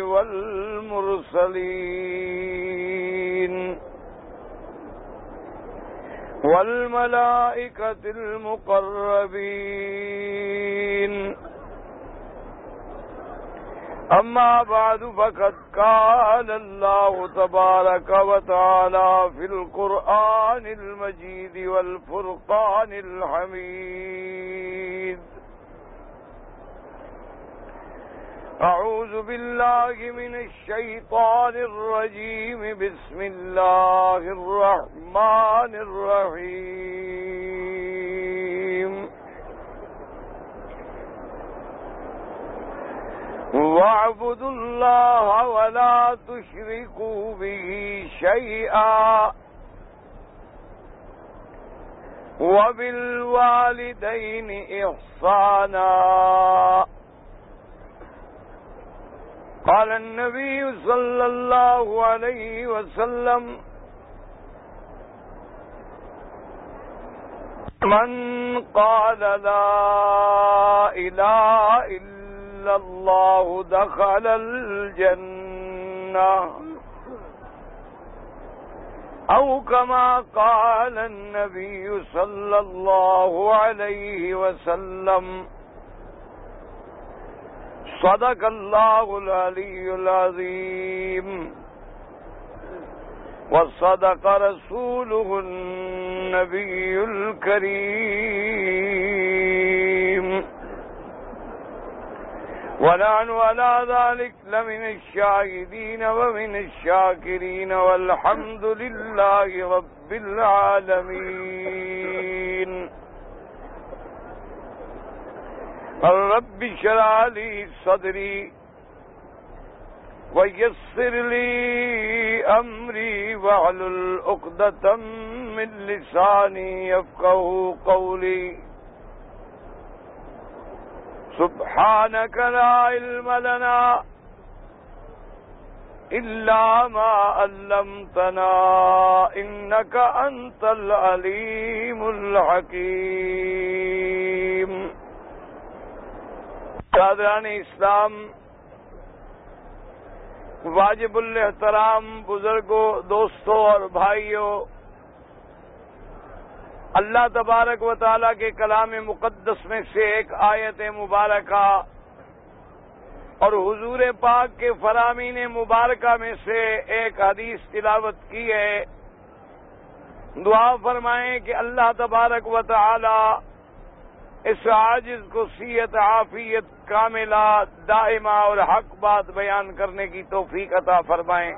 والمرسلين والملائكة المقربين. أما بعد فقد قال الله تبارك وتعالى في القرآن المجيد والفرقان الحميد. أعوذ بالله من الشيطان الرجيم. بسم الله الرحمن الرحيم. واعبدوا الله ولا تشركوا به شيئا. وبالوالدين إحصانا قال النبي صلى الله عليه وسلم من قال لا إله إلا الله دخل الجنة أو كما قال النبي صلى الله عليه وسلم صدق الله العلي العظيم وصدق رسوله النبي الكريم ونحن على ذلك لمن الشاهدين ومن الشاكرين والحمد لله رب العالمين رب شرع لي صدري ويسر لي أمري وعلى الأقدة من لساني يفقه قولي. سبحانك لا علم لنا إلا ما علمتنا إنك أنت العليم الحكيم. قادران اسلام، واجب الحترام بزرگوں، دوستوں اور بھائیوں، اللہ تبارک و تعالیٰ کے کلام مقدس میں سے ایک آیت مبارکہ اور حضور پاک کے فرامین مبارکہ میں سے ایک حدیث تلاوت کی ہے۔ دعا فرمائیں کہ اللہ تبارک و تعالی اس عاجز کو سیت عافیت کاملہ دائمہ اور حق بات بیان کرنے کی توفیق عطا فرمائیں۔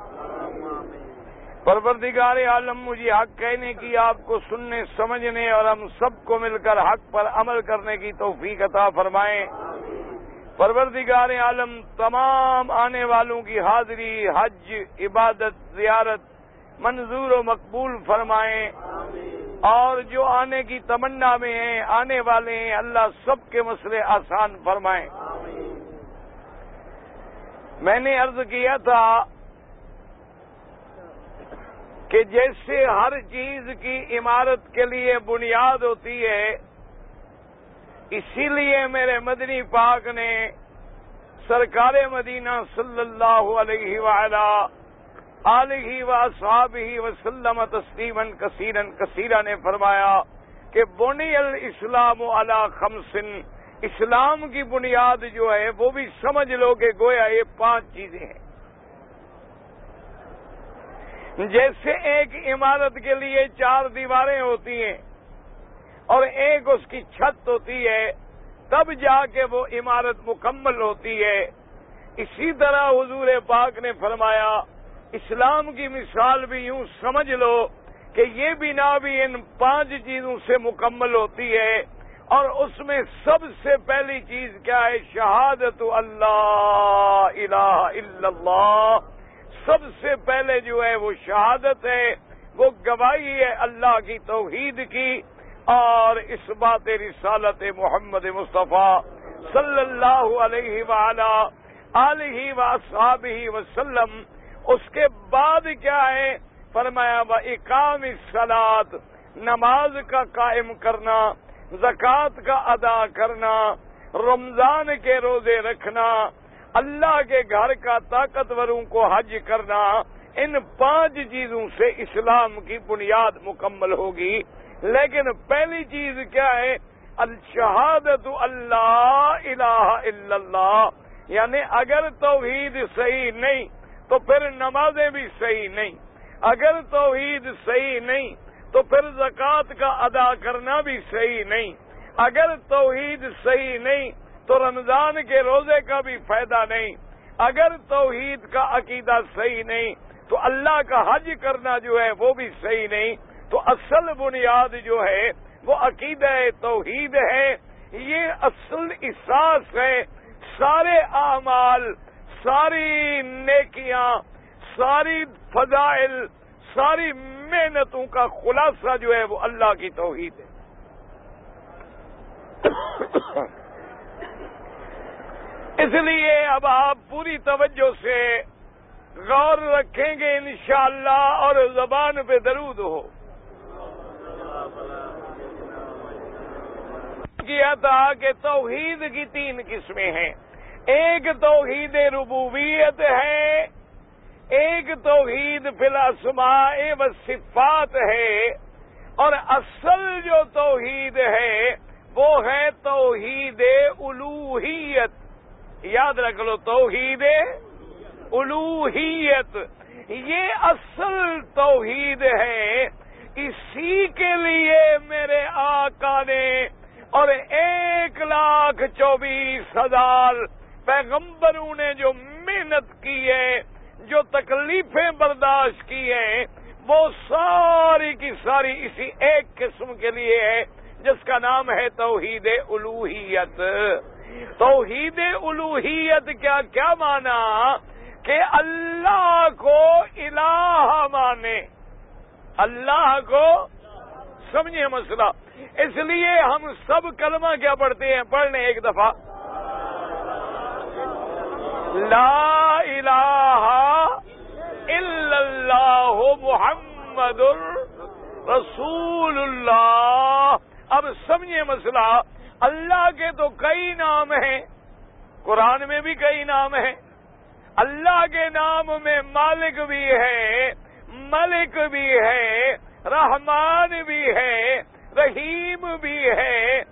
پروردگار عالم، مجھے حق کہنے کی، آپ کو سننے، سمجھنے اور ہم سب کو مل کر حق پر عمل کرنے کی توفیق عطا فرمائیں۔ پروردگار عالم، تمام آنے والوں کی حاضری، حج، عبادت، زیارت، منظور و مقبول فرمائیں۔ اور جو آنے کی تمنا میں ہیں، آنے والے ہیں، اللہ سب کے مسئلے آسان فرمائیں میں نے عرض کیا تھا کہ جیسے ہر چیز کی عمارت کے لیے بنیاد ہوتی ہے، اسی لیے میرے مدنی پاک نے سرکار مدینہ صلی اللہ علیہ وعلا علیہ و صحاب ہی وسلم تسلیمن کثیرن کثیرہ نے فرمایا کہ بنی الاسلام علی خمسن اسلام کی بنیاد جو ہے وہ بھی سمجھ لو کہ گویا یہ پانچ چیزیں ہیں۔ جیسے ایک عمارت کے لیے چار دیواریں ہوتی ہیں اور ایک اس کی چھت ہوتی ہے، تب جا کے وہ عمارت مکمل ہوتی ہے۔ اسی طرح حضور پاک نے فرمایا اسلام کی مثال بھی یوں سمجھ لو کہ یہ بنا بھی ان پانچ چیزوں سے مکمل ہوتی ہے اور اس میں سب سے پہلی چیز کیا ہے؟ شہادت اللہ الہ الا اللہ۔ سب سے پہلے جو ہے وہ شہادت ہے، وہ گواہی ہے اللہ کی توحید کی۔ اور اس بات رسالت محمد مصطفیٰ صلی اللہ علیہ وعلا علیہ و وسلم اس کے بعد کیا ہے؟ فرمایا با اقام سلاد نماز کا قائم کرنا، زکوٰۃ کا ادا کرنا، رمضان کے روزے رکھنا، اللہ کے گھر کا طاقتوروں کو حج کرنا، ان پانچ چیزوں سے اسلام کی بنیاد مکمل ہوگی۔ لیکن پہلی چیز کیا ہے؟ الشہادت اللہ الہ الا اللہ یعنی اگر توحید صحیح نہیں تو پھر نمازیں بھی صحیح نہیں۔ اگر توحید صحیح نہیں، تو پھر زکوٰۃ کا ادا کرنا بھی صحیح نہیں۔ اگر توحید صحیح نہیں، تو رمضان کے روزے کا بھی فائدہ نہیں۔ اگر توحید کا عقیدہ صحیح نہیں، تو اللہ کا حج کرنا جو ہے وہ بھی صحیح نہیں۔ تو اصل بنیاد جو ہے، وہ عقیدہ توحید ہے۔ یہ اصل احساس ہے۔ سارے اعمال ساری نیکیاں، ساری فضائل، ساری محنتوں کا خلاصہ جو ہے وہ اللہ کی توحید ہے۔ اس لیے اب آپ پوری توجہ سے غور رکھیں گے انشاءاللہ اور زبان پہ درود ہو۔ کیا تھا کہ توحید کی تین قسمیں ہیں۔ ایک توحید ربوبیت ہے، ایک توحید فلاسما و صفات ہے، اور اصل جو توحید ہے وہ ہے توحید الوحیت۔ یاد رکھ لو، توحید الوحیت۔ یہ اصل توحید ہے۔ اسی کے لیے میرے آقا نے اور ایک لاکھ چوبیس ہزار پیغمبروں نے جو محنت کی ہے، جو تکلیفیں برداشت کی ہیں، وہ ساری کی ساری اسی ایک قسم کے لیے ہے، جس کا نام ہے توحید الوحیت۔ توحید الوحیت کیا کیا مانا؟ کہ اللہ کو الہ مانے۔ اللہ کو سمجھے مسئلہ۔ اس لیے ہم سب کلمہ کیا پڑھتے ہیں؟ پڑھنے ایک دفعہ۔ لا الہ الا اللہ محمد رسول اللہ اب سمجھے مسئلہ، اللہ کے تو کئی نام ہیں، قرآن میں بھی کئی نام ہیں، اللہ کے نام میں مالک بھی ہے، ملک بھی ہے، رحمان بھی ہے، رحیم بھی ہے،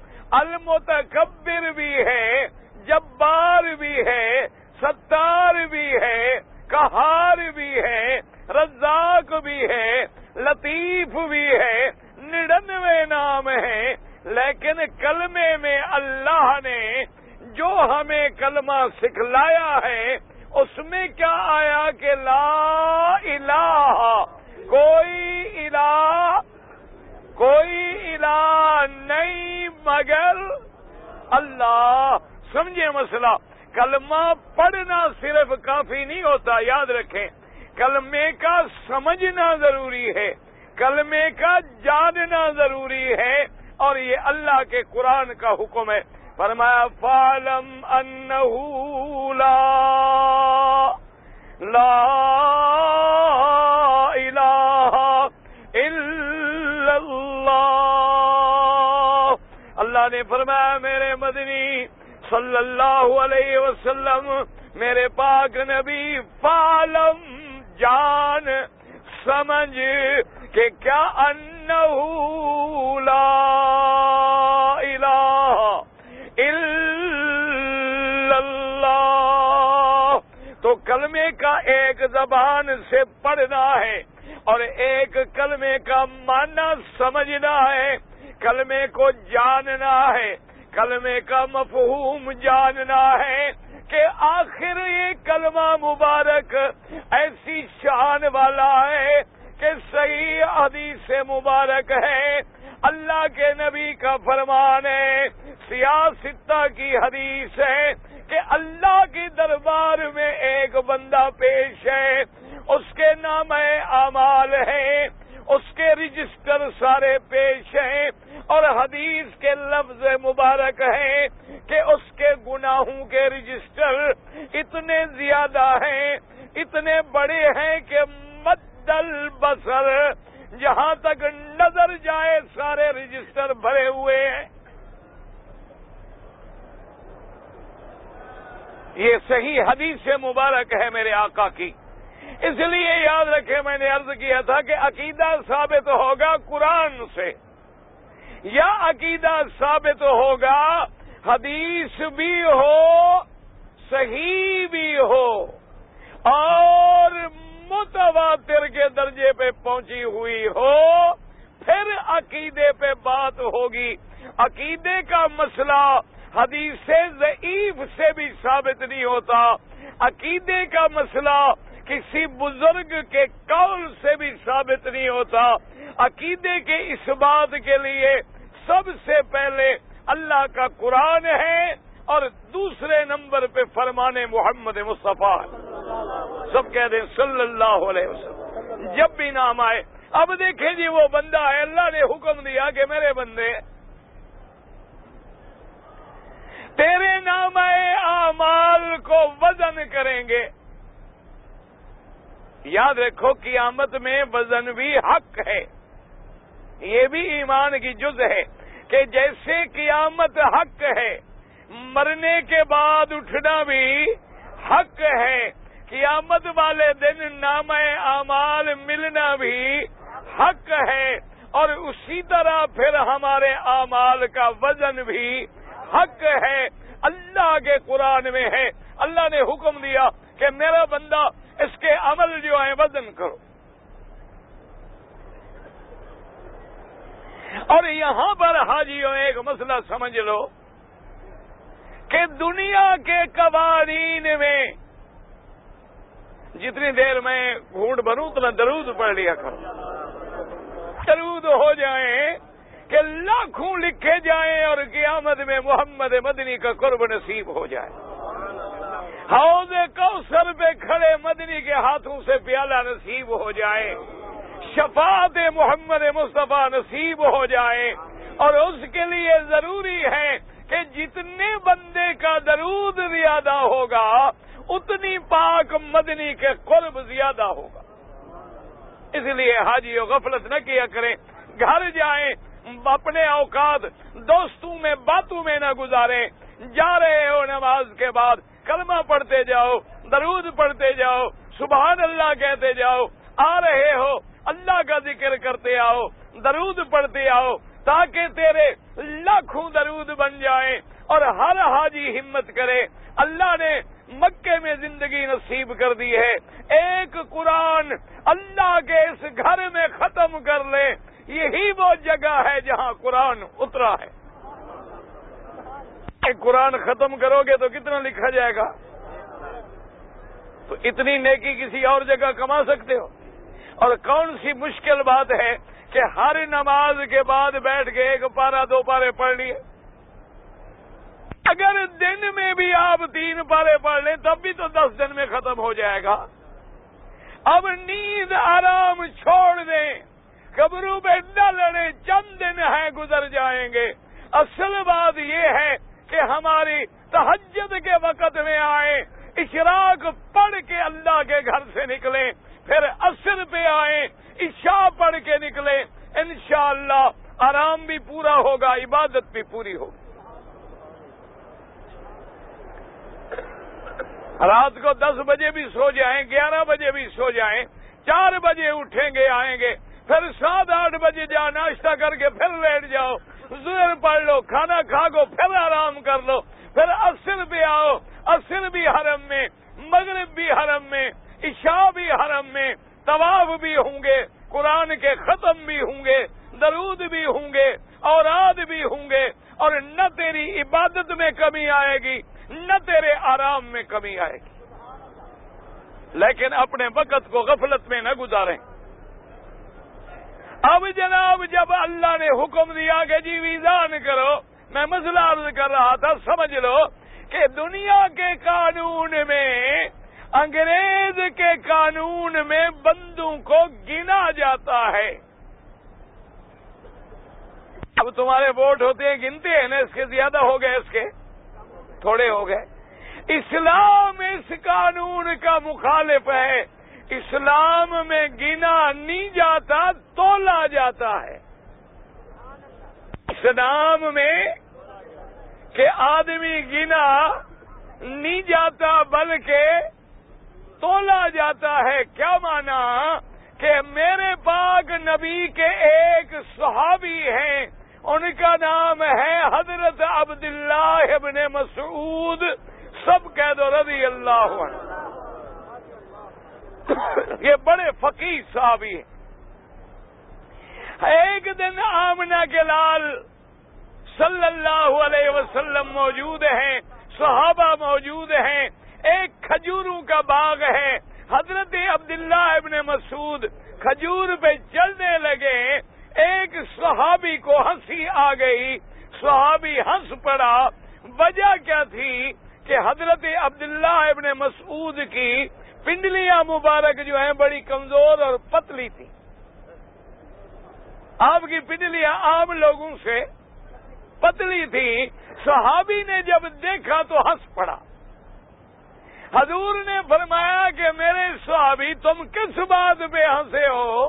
المتکبر بھی ہے، جبار بھی ہے ستار بھی ہے کہار بھی ہے رزاق بھی ہے لطیف بھی ہے نڑنوے نام ہے لیکن کلمے میں اللہ نے جو ہمیں کلمہ سکھلایا ہے، اس میں کیا آیا کہ لا الہ، کوئی الہ کوئی الہ نہیں مگر اللہ۔ سمجھے مسئلہ؟ کلمہ پڑھنا صرف کافی نہیں ہوتا، یاد رکھیں۔ کلمے کا سمجھنا ضروری ہے، کلمے کا جاننا ضروری ہے، اور یہ اللہ کے قرآن کا حکم ہے۔ فرمایا فالم لا لا الہ الا اللہ اللہ نے فرمایا، میرے مدنی صلی اللہ علیہ وسلم، میرے پاک نبی فالم جان، سمجھ کہ کیا انہو لا الہ اللہ۔ تو کلمے کا ایک زبان سے پڑھنا ہے اور ایک کلمے کا معنی سمجھنا ہے، کلمے کو جاننا ہے۔ کلمے کا مفہوم جاننا ہے کہ آخر یہ کلمہ مبارک ایسی شان والا ہے کہ صحیح حدیث مبارک ہے۔ اللہ کے نبی کا فرمان ہے سیاستہ کی حدیث ہے کہ اللہ کی دربار میں ایک بندہ پیش ہے، اس کے نام اعمال ہیں۔ اس کے رجسٹر سارے پیش ہیں اور حدیث کے لفظ مبارک ہیں کہ اس کے گناہوں کے رجسٹر اتنے زیادہ ہیں، اتنے بڑے ہیں کہ مدل بسر جہاں تک نظر جائے سارے رجسٹر بھرے ہوئے ہیں۔ یہ صحیح حدیث سے مبارک ہے میرے آقا کی۔ اس لیے یاد رکھے میں نے عرض کیا تھا کہ عقیدہ ثابت ہوگا قرآن سے۔ یا عقیدہ ثابت ہوگا، حدیث بھی ہو، صحیح بھی ہو، اور متواتر کے درجے پہ پہنچی ہوئی ہو، پھر عقیدے پہ بات ہوگی۔ عقیدے کا مسئلہ حدیث ضعیف سے بھی ثابت نہیں ہوتا۔ عقیدے کا مسئلہ کسی بزرگ کے قول سے بھی ثابت نہیں ہوتا۔ عقیدے کے اس بات کے لیے سب سے پہلے اللہ کا قرآن ہے اور دوسرے نمبر پہ فرمانے محمد مصطفیٰ۔ سب کہہ دیں صلی اللہ علیہ وسلم۔ جب بھی نام آئے۔ اب دیکھیں جی وہ بندہ ہے۔ اللہ نے حکم دیا کہ میرے بندے، تیرے نام اعمال کو وزن کریں گے۔ یاد رکھو قیامت میں وزن بھی حق ہے۔ یہ بھی ایمان کی جز ہے کہ جیسے قیامت حق ہے، مرنے کے بعد اٹھنا بھی حق ہے۔ قیامت والے دن نام اعمال ملنا بھی حق ہے۔ اور اسی طرح پھر ہمارے اعمال کا وزن بھی حق ہے۔ اللہ کے قرآن میں ہے۔ اللہ نے حکم دیا کہ میرا بندہ اس کے عمل جو ہے وزن کرو۔ اور یہاں پر حاجیوں، ایک مسئلہ سمجھ لو کہ دنیا کے قوانین میں جتنی دیر میں گھونٹ بنوں اتنا درود پڑھ لیا کرو۔ درود ہو جائیں کہ لاکھوں لکھے جائیں اور قیامت میں محمد مدنی کا قرب نصیب ہو جائے۔ ہاں، حوض کوثر پہ کھڑے مدنی کے ہاتھوں سے پیالہ نصیب ہو جائے۔ شفاعت محمد مصطفیٰ نصیب ہو جائے۔ اور اس کے لیے ضروری ہے کہ جتنے بندے کا درود زیادہ ہوگا، اتنی پاک مدنی کے قرب زیادہ ہوگا۔ اس لیے حاجی غفلت نہ کیا کریں۔ گھر جائیں، اپنے اوقات دوستوں میں، باتوں میں نہ گزاریں۔ جا رہے ہو نماز کے بعد کلمہ پڑھتے جاؤ، درود پڑھتے جاؤ، سبحان اللہ کہتے جاؤ، آ رہے ہو، اللہ کا ذکر کرتے آؤ، درود پڑھتے آؤ، تاکہ تیرے لاکھوں درود بن جائیں اور ہر حاجی ہمت کرے۔ اللہ نے مکے میں زندگی نصیب کر دی ہے۔ ایک قرآن اللہ کے اس گھر میں ختم کر لے۔ یہی وہ جگہ ہے جہاں قرآن اترا ہے۔ قرآن ختم کرو گے تو کتنا لکھا جائے گا؟ تو اتنی نیکی کسی اور جگہ کما سکتے ہو؟ اور کون سی مشکل بات ہے کہ ہر نماز کے بعد بیٹھ کے ایک پارا دو پارے پڑھ لیے؟ اگر دن میں بھی آپ تین پارے پڑھ لیں تب بھی تو دس دن میں ختم ہو جائے گا۔ اب نیند آرام چھوڑ دیں، قبروں پہ نہ لڑیں، چند دن ہیں گزر جائیں گے۔ اصل بات یہ ہے کہ ہماری تحجد کے وقت میں آئے اشراق پڑھ کے اللہ کے گھر سے نکلیں، پھر اثر پہ آئے عشاء پڑھ کے نکلیں، انشاءاللہ آرام بھی پورا ہوگا، عبادت بھی پوری ہوگی۔ رات کو دس بجے بھی سو جائیں، گیارہ بجے بھی سو جائیں، چار بجے اٹھیں گے، آئیں گے، پھر سات آٹھ بجے جا ناشتہ کر کے پھر لیٹ جاؤ۔ زر پڑھ لو، کھانا کھا کو، پھر آرام کر لو، پھر اصل بھی آؤ اصل بھی حرم میں، مغرب بھی حرم میں، عشاء بھی حرم میں، طواف بھی ہوں گے، قرآن کے ختم بھی ہوں گے، درود بھی ہوں گے، اوراد بھی ہوں گے، اور نہ تیری عبادت میں کمی آئے گی، نہ تیرے آرام میں کمی آئے گی۔ لیکن اپنے وقت کو غفلت میں نہ گزاریں۔ اب جناب جب اللہ نے حکم دیا کہ جی ویزان کرو، میں مسئلہ عرض کر رہا تھا، سمجھ لو کہ دنیا کے قانون میں، انگریز کے قانون میں بندوں کو گنا جاتا ہے۔ اب تمہارے ووٹ ہوتے ہیں، گنتے ہیں نا، اس کے زیادہ ہو گئے، اس کے تھوڑے ہو گئے۔ اسلام اس قانون کا مخالف ہے۔ اسلام میں گنا نہیں جاتا، تولا جاتا ہے۔ اسلام میں کہ آدمی گنا نہیں جاتا بلکہ تولا جاتا ہے۔ کیا مانا؟ کہ میرے پاک نبی کے ایک صحابی ہیں، ان کا نام ہے حضرت عبداللہ ابن مسعود۔ سب کہہ دو رضی اللہ عنہ۔ یہ بڑے فقیر صحابی ہیں۔ ایک دن آمنا کے لال صلی اللہ علیہ وسلم موجود ہیں، صحابہ موجود ہیں، ایک کھجوروں کا باغ ہے۔ حضرت عبداللہ ابن مسعود کھجور پہ چلنے لگے۔ ایک صحابی کو ہنسی آ گئی۔ صحابی ہنس پڑا۔ وجہ کیا تھی کہ حضرت عبداللہ ابن مسعود کی پنڈلیاں مبارک جو ہیں بڑی کمزور اور پتلی تھی آپ کی پنڈلیاں عام لوگوں سے پتلی تھی صحابی نے جب دیکھا تو ہنس پڑا۔ حضور نے فرمایا کہ میرے صحابی تم کس بات پہ ہنسے ہو؟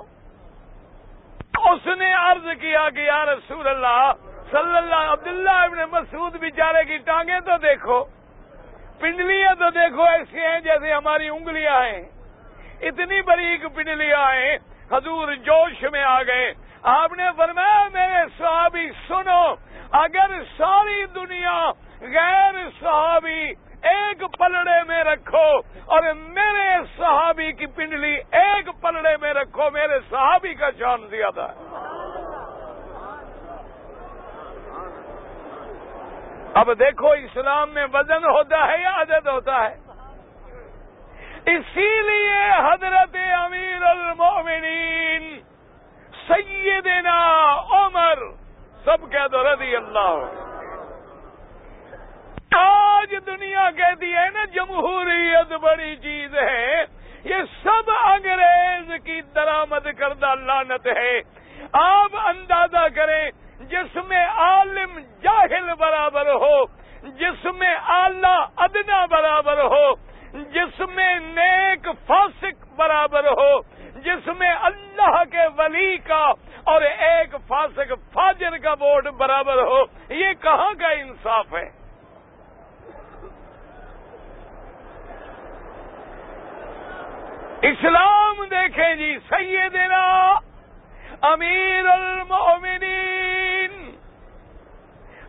اس نے عرض کیا کہ یا رسول اللہ، صلی اللہ، عبداللہ ابن مسعود بیچارے کی ٹانگیں تو دیکھو۔ پنڈلیاں تو دیکھو ایسی ہیں جیسے ہماری انگلیاں ہیں۔ اتنی بڑی پنڈلیاں ہیں۔ حضور جوش میں آ گئے۔ آپ نے فرمایا، میرے صحابی، سنو، اگر ساری دنیا غیر صحابی ایک پلڑے میں رکھو اور میرے صحابی کی پنڈلی ایک پلڑے میں رکھو، میرے صحابی کا جان زیادہ ہے۔ اب دیکھو اسلام میں وزن ہوتا ہے یا عدد ہوتا ہے؟ اسی لیے حضرت امیر المومنین سیدنا عمر سب کہہ دو، رضی اللہ آج دنیا کہتی ہے نا، جمہوریت بڑی چیز ہے۔ یہ سب انگریز کی درامد کردہ لانت ہے۔ آپ اندازہ کریں جس میں عالم جاہل برابر ہو، جس میں آلہ ادنا برابر ہو، جس میں نیک فاسق برابر ہو، جس میں اللہ کے ولی کا اور ایک فاسق فاجر کا ووٹ برابر ہو، یہ کہاں کا انصاف ہے؟ اسلام دیکھیں جی سیدنا امیر المؤمنین۔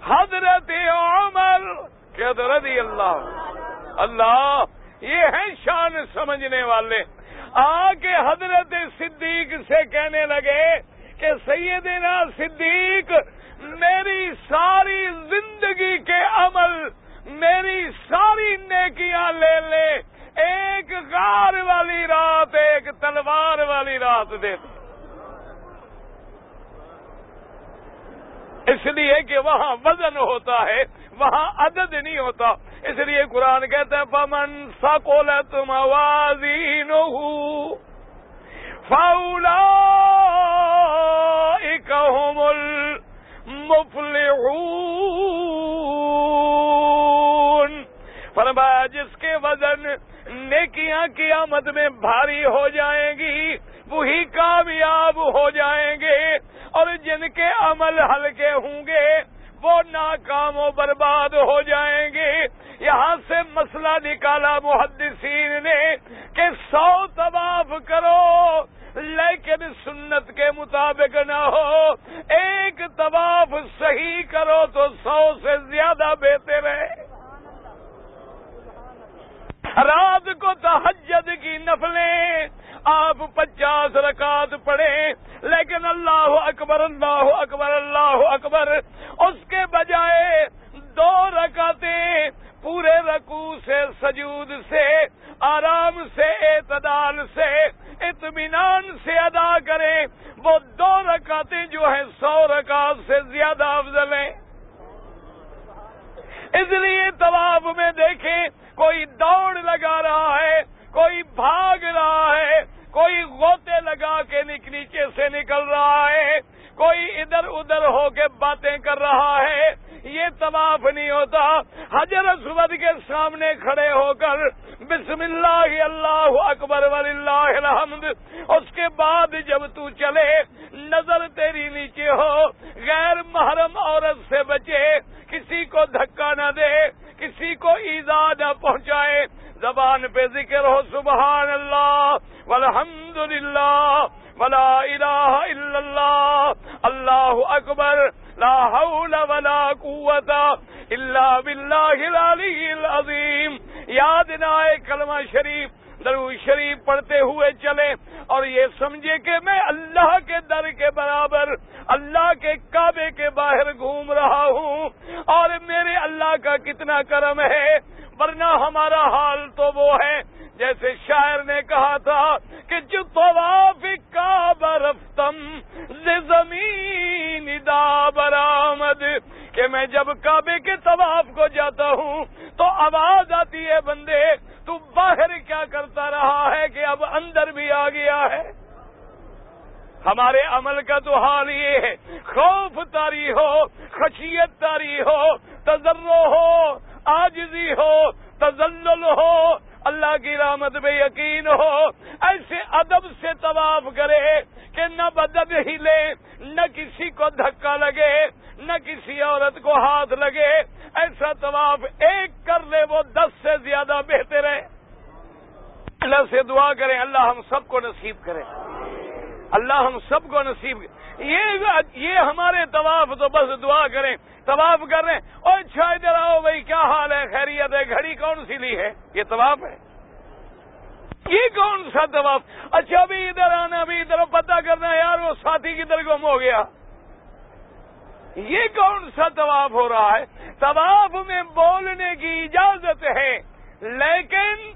حضرت عمر رضی اللہ اللہ، یہ ہیں شان سمجھنے والے۔ آ کے حضرت صدیق سے کہنے لگے کہ سیدنا صدیق، میری ساری زندگی کے عمل، میری ساری نیکیاں لے لے، ایک غار والی رات، ایک تلوار والی رات دے دے۔ اس لیے کہ وہاں وزن ہوتا ہے، وہاں عدد نہیں ہوتا۔ اس لیے قرآن کہتے ہیں پمن سکول تم آوازی فاؤلا مفل فرمایا، جس کے وزن نیکیاں کی آمد میں بھاری ہو جائیں گی، وہی کامیاب ہو جائیں گے۔ اور جن کے عمل ہلکے ہوں گے، وہ ناکام و برباد ہو جائیں گے۔ یہاں سے مسئلہ نکالا محدثین نے کہ سو طواف کرو، لیکن سنت کے مطابق نہ ہو۔ ایک طواف صحیح کرو تو سو سے زیادہ بہتر ہے۔ رات کو تحجد کی نفلیں، آپ پچاس رکعت پڑھے لیکن اللہ اکبر اللہ اکبر اللہ اکبر، اس کے بجائے دو رکعتیں پورے رکو سے، سجود سے، آرام سے، اعتدال سے، اطمینان سے ادا کریں۔ وہ دو رکعتیں جو ہیں، سو رکعت سے زیادہ افضل ہیں۔ اس لیے طواف میں دیکھیں کوئی دوڑ لگا رہا ہے، کوئی بھاگ رہا ہے، کوئی غوطے لگا کے نیچے سے نکل رہا ہے۔ کوئی ادھر ادھر ہو کے باتیں کر رہا ہے، یہ طواف نہیں ہوتا۔ حجر اسود کے سامنے کھڑے ہو کر بسم اللہ اللہ اکبر ولی اللہ الحمد، اس کے بعد جب تو چلے، نظر تیری نیچے ہو، غیر محرم عورت سے بچے، کسی کو دھکا نہ دے، کسی کو ایزا نہ پہنچائے، زبان پہ ذکر ہو، سبحان اللہ۔ والحمد للہ ولا الہ الا اللہ اللہ اکبر، لا حول ولا قوت الا باللہ العلی العظیم۔ یاد نہ کلمہ شریف درو شریف پڑھتے ہوئے چلے اور یہ سمجھے کہ میں اللہ کے در کے برابر اللہ کے کعبے کے باہر گھوم رہا ہوں اور میرے اللہ کا کتنا کرم ہے، ورنہ ہمارا حال تو وہ ہے۔ جیسے شاعر نے کہا تھا کہ جو طواف کا برفتم زمین دا برآمد۔ کہ میں جب کعبے کے طواف کو جاتا ہوں تو آواز آتی ہے بندے، تو باہر کیا کرتا رہا ہے کہ اب اندر بھی آ گیا ہے؟ ہمارے عمل کا تو حال یہ ہے، خوف تاری ہو، خشیت تاری ہو تجرو ہو آجزی ہو تزلل ہو اللہ کی رحمت میں یقین ہو، ایسے ادب سے طواف کرے کہ نہ بدب ہلے، نہ کسی کو دھکا لگے، نہ کسی عورت کو ہاتھ لگے۔ ایسا طواف ایک کر لے، وہ دس سے زیادہ بہتر ہے۔ اللہ سے دعا کریں، اللہ ہم سب کو نصیب کرے۔ اللہ ہم سب کو نصیب یہ یہ ہمارے طواف تو بس دعا کریں، طواف کر رہے ہیں۔ اور اچھا ادھر آؤ بھائی، کیا حال ہے؟ خیریت ہے، گھڑی کون سی لی ہے؟ یہ طواف ہے۔ یہ کون سا طواف؟ اچھا بھی ادھر آنا، بھی ادھر پتہ کرنا یار، وہ ساتھی کدھر گم ہو گیا۔ یہ کون سا طواف ہو رہا ہے؟ طواف میں بولنے کی اجازت ہے، لیکن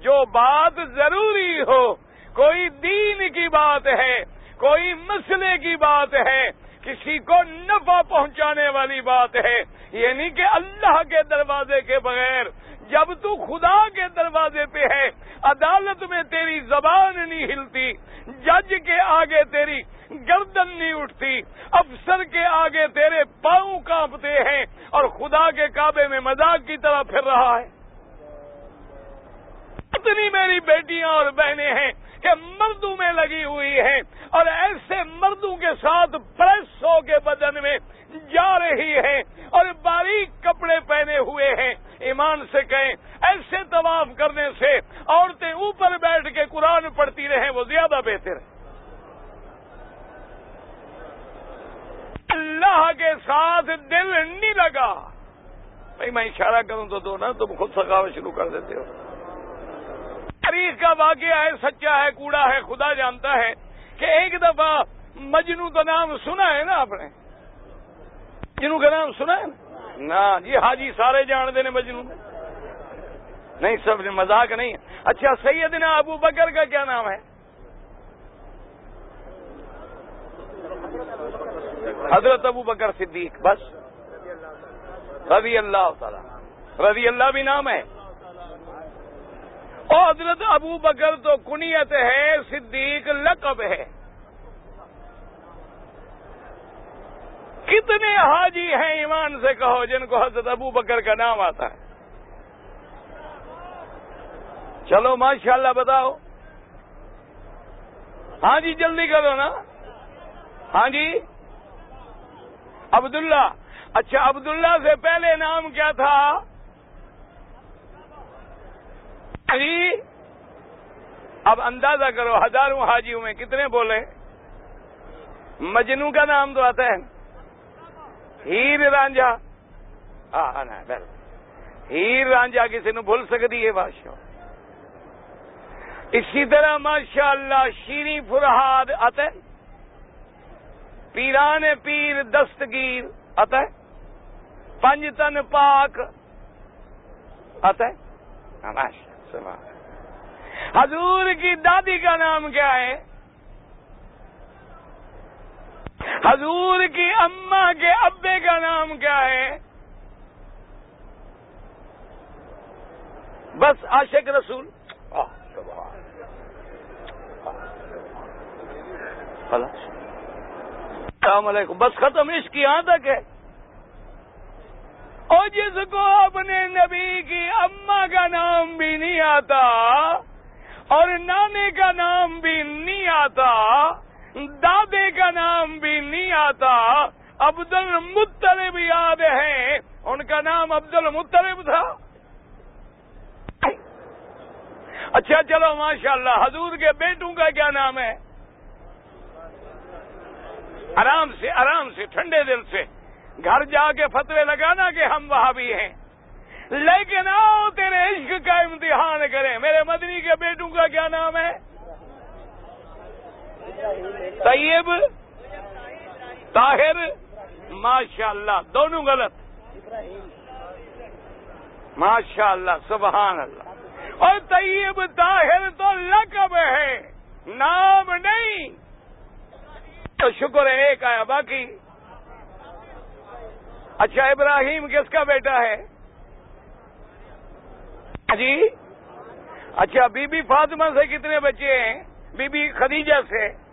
جو بات ضروری ہو کوئی دین کی بات ہے، کوئی مسئلے کی بات ہے، کسی کو نفع پہنچانے والی بات ہے۔ یعنی کہ اللہ کے دروازے کے بغیر، جب تو خدا کے دروازے پہ ہے، عدالت میں تیری زبان نہیں ہلتی، جج کے آگے تیری گردن نہیں اٹھتی، افسر کے آگے تیرے پاؤں کانپتے ہیں اور خدا کے کعبے میں مذاق کی طرح پھر رہا ہے۔ اتنی میری بیٹیاں اور بہنیں ہیں کہ مردوں میں لگی ہوئی ہیں اور ایسے مردوں کے ساتھ پریس ہو کے بدن میں جا رہی ہیں اور باریک کپڑے پہنے ہوئے ہیں۔ ایمان سے کہیں، ایسے طواف کرنے سے عورتیں اوپر بیٹھ کے قرآن پڑھتی رہیں، وہ زیادہ بہتر ہے۔ اللہ کے ساتھ دل نہیں لگا۔ بھائی میں اشارہ کروں تو دو نا، تم خود سکھاوت شروع کر دیتے ہو۔ تاریخ کا واقعہ ہے، سچا ہے، کوڑا ہے، خدا جانتا ہے کہ ایک دفعہ مجنو کا نام سنا ہے نا آپ نے؟ مجنو کا نام سنا ہے نا؟ جی حاجی سارے جان دینے مجنو۔ نہیں، سب نے مذاق نہیں اچھا سیدنا ابو بکر کا کیا نام ہے؟ حضرت ابو بکر صدیق، بس۔ رضی اللہ تعالی۔ رضی اللہ بھی نام ہے۔ حضرت ابو بکر تو کنیت ہے، صدیق لقب ہے۔ کتنے حاجی ہیں ایمان سے کہو جن کو حضرت ابو بکر کا نام آتا ہے۔ چلو، ماشاءاللہ بتاؤ۔ ہاں جی جلدی کرو نا۔ ہاں جی۔ عبداللہ۔ اچھا عبداللہ سے پہلے نام کیا تھا؟ اب اندازہ کرو ہزاروں حاجیوں میں کتنے بولے؟ مجنو کا نام تو آتا ہے۔ ہیر رانجا۔ ہاں ہیر رانجا کسی نے بھول سکتی ہے بادشاہ۔ اسی طرح ماشاء اللہ شیری فرحاد آتا ہے۔ پیران پیر دستگیر آتا ہے۔ پنجتن پاک آتا ہے۔ ہاں، ماشاء حضور کی دادی کا نام کیا ہے؟ حضور کی اما کے ابے کا نام کیا ہے؟ بس عاشق رسول۔ السلام علیکم۔ بس ختم اس کی یہاں تک ہے۔ اور جس کو اپنے نبی کی اما کا نام بھی نہیں آتا اور نانے کا نام بھی نہیں آتا، دادے کا نام بھی نہیں آتا عبد المطلب یاد ہے، ان کا نام عبد المطلب تھا۔ اچھا چلو ماشاء اللہ حضور کے بیٹوں کا کیا نام ہے؟ آرام سے آرام سے، ٹھنڈے دل سے۔ گھر جا کے فتوے لگانا کہ ہم وہاں بھی ہیں۔ لیکن آؤ تیرے عشق کا امتحان کریں۔ میرے مدنی کے بیٹوں کا کیا نام ہے؟ طیب، طاہر ماشاء اللہ دونوں غلط۔ ماشاء اللہ سبحان اللہ اور طیب، طاہر تو لقب ہے۔ نام نہیں۔ تو شکر ہے، ایک آیا باقی۔ اچھا ابراہیم کس کا بیٹا ہے؟ جی؟ اچھا بی بی فاطمہ سے کتنے بچے ہیں؟ بی بی خدیجہ سے۔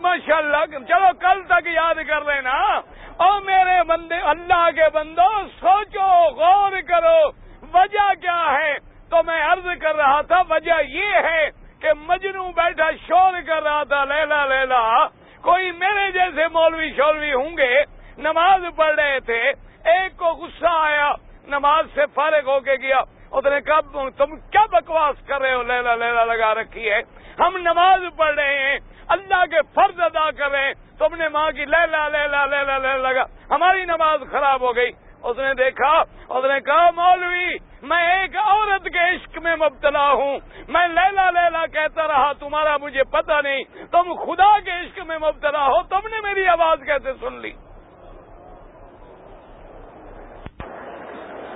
ماشاء اللہ چلو کل تک یاد کر لینا۔ او میرے بندے، اللہ کے بندو، سوچو، غور کرو۔ وجہ کیا ہے؟ تو میں عرض کر رہا تھا، وجہ یہ ہے کہ مجنو بیٹھا شور کر رہا تھا، لیلا لیلا۔ کوئی میرے جیسے مولوی شولوی ہوں گے، نماز پڑھ رہے تھے، ایک کو غصہ آیا، نماز سے فارغ ہو کے گیا۔ اس نے کہا تم کیا بکواس کر رہے ہو، لیلا لیلا لگا رکھی ہے؟ ہم نماز پڑھ رہے ہیں، اللہ کے فرض ادا کر رہے ہیں۔ تم نے ماں کی لیلا لیلا لیلا لیلا لگا، ہماری نماز خراب ہو گئی۔ اس نے دیکھا، اس نے کہا، مولوی، میں ایک عورت کے عشق میں مبتلا ہوں۔ میں لیلا لیلا کہتا رہا، تمہارا مجھے پتہ نہیں، تم خدا کے عشق میں مبتلا ہو، تم نے میری آواز کیسے سن لی؟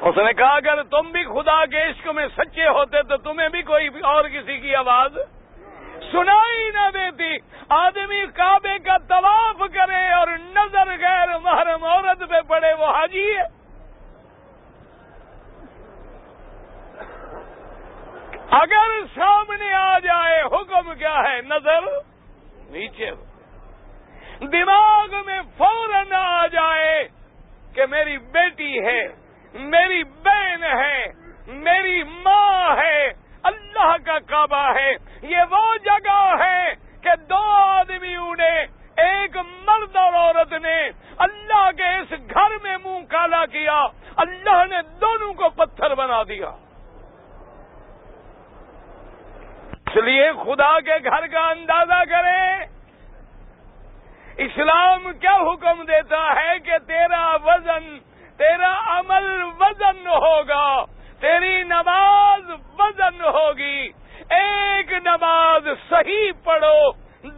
اس نے کہا، اگر تم بھی خدا کے عشق میں سچے ہوتے تو تمہیں بھی کوئی اور کسی کی آواز؟ سنائی نہ دیتی۔ آدمی کعبے کا طواف کرے اور نظر غیر محرم عورت پہ پڑے، وہ حاجی ہے۔ اگر سامنے آ جائے، حکم کیا ہے؟ نظر نیچے۔ دماغ میں فوراً آ جائے کہ میری بیٹی ہے، میری بہن ہے، میری ماں ہے، اللہ کا کعبہ ہے۔ یہ وہ جگہ ہے کہ دو آدمی اڑے ایک مرد اور عورت نے اللہ کے اس گھر میں منہ کالا کیا، اللہ نے دونوں کو پتھر بنا دیا۔ اس لیے خدا کے گھر کا اندازہ کریں، اسلام کیا حکم دیتا ہے کہ تیرا وزن، تیرا عمل وزن ہوگا، تیری نماز وزن ہوگی۔ ایک نماز صحیح پڑھو،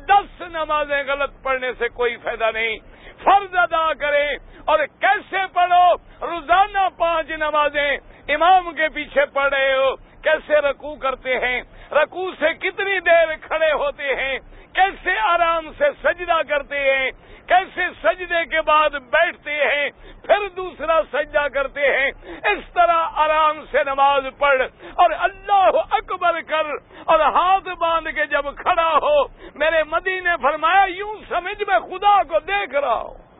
دس نمازیں غلط پڑھنے سے کوئی فائدہ نہیں۔ فرض ادا کرے اور کیسے پڑھو؟ روزانہ پانچ نمازیں امام کے پیچھے پڑھ رہے ہو۔ کیسے رکوع کرتے ہیں؟ رکوع سے کتنی دیر کھڑے ہوتے ہیں؟ کیسے آرام سے سجدہ کرتے ہیں؟ کیسے سجدے کے بعد بیٹھتے ہیں؟ پھر دوسرا سجدہ کرتے ہیں۔ اس طرح آرام سے نماز پڑھ اور اللہ اکبر کر اور ہاتھ باندھ کے جب کھڑا ہو، میرے مدی نے فرمایا، یوں سمجھ میں خدا کو دیکھ رہا ہوں۔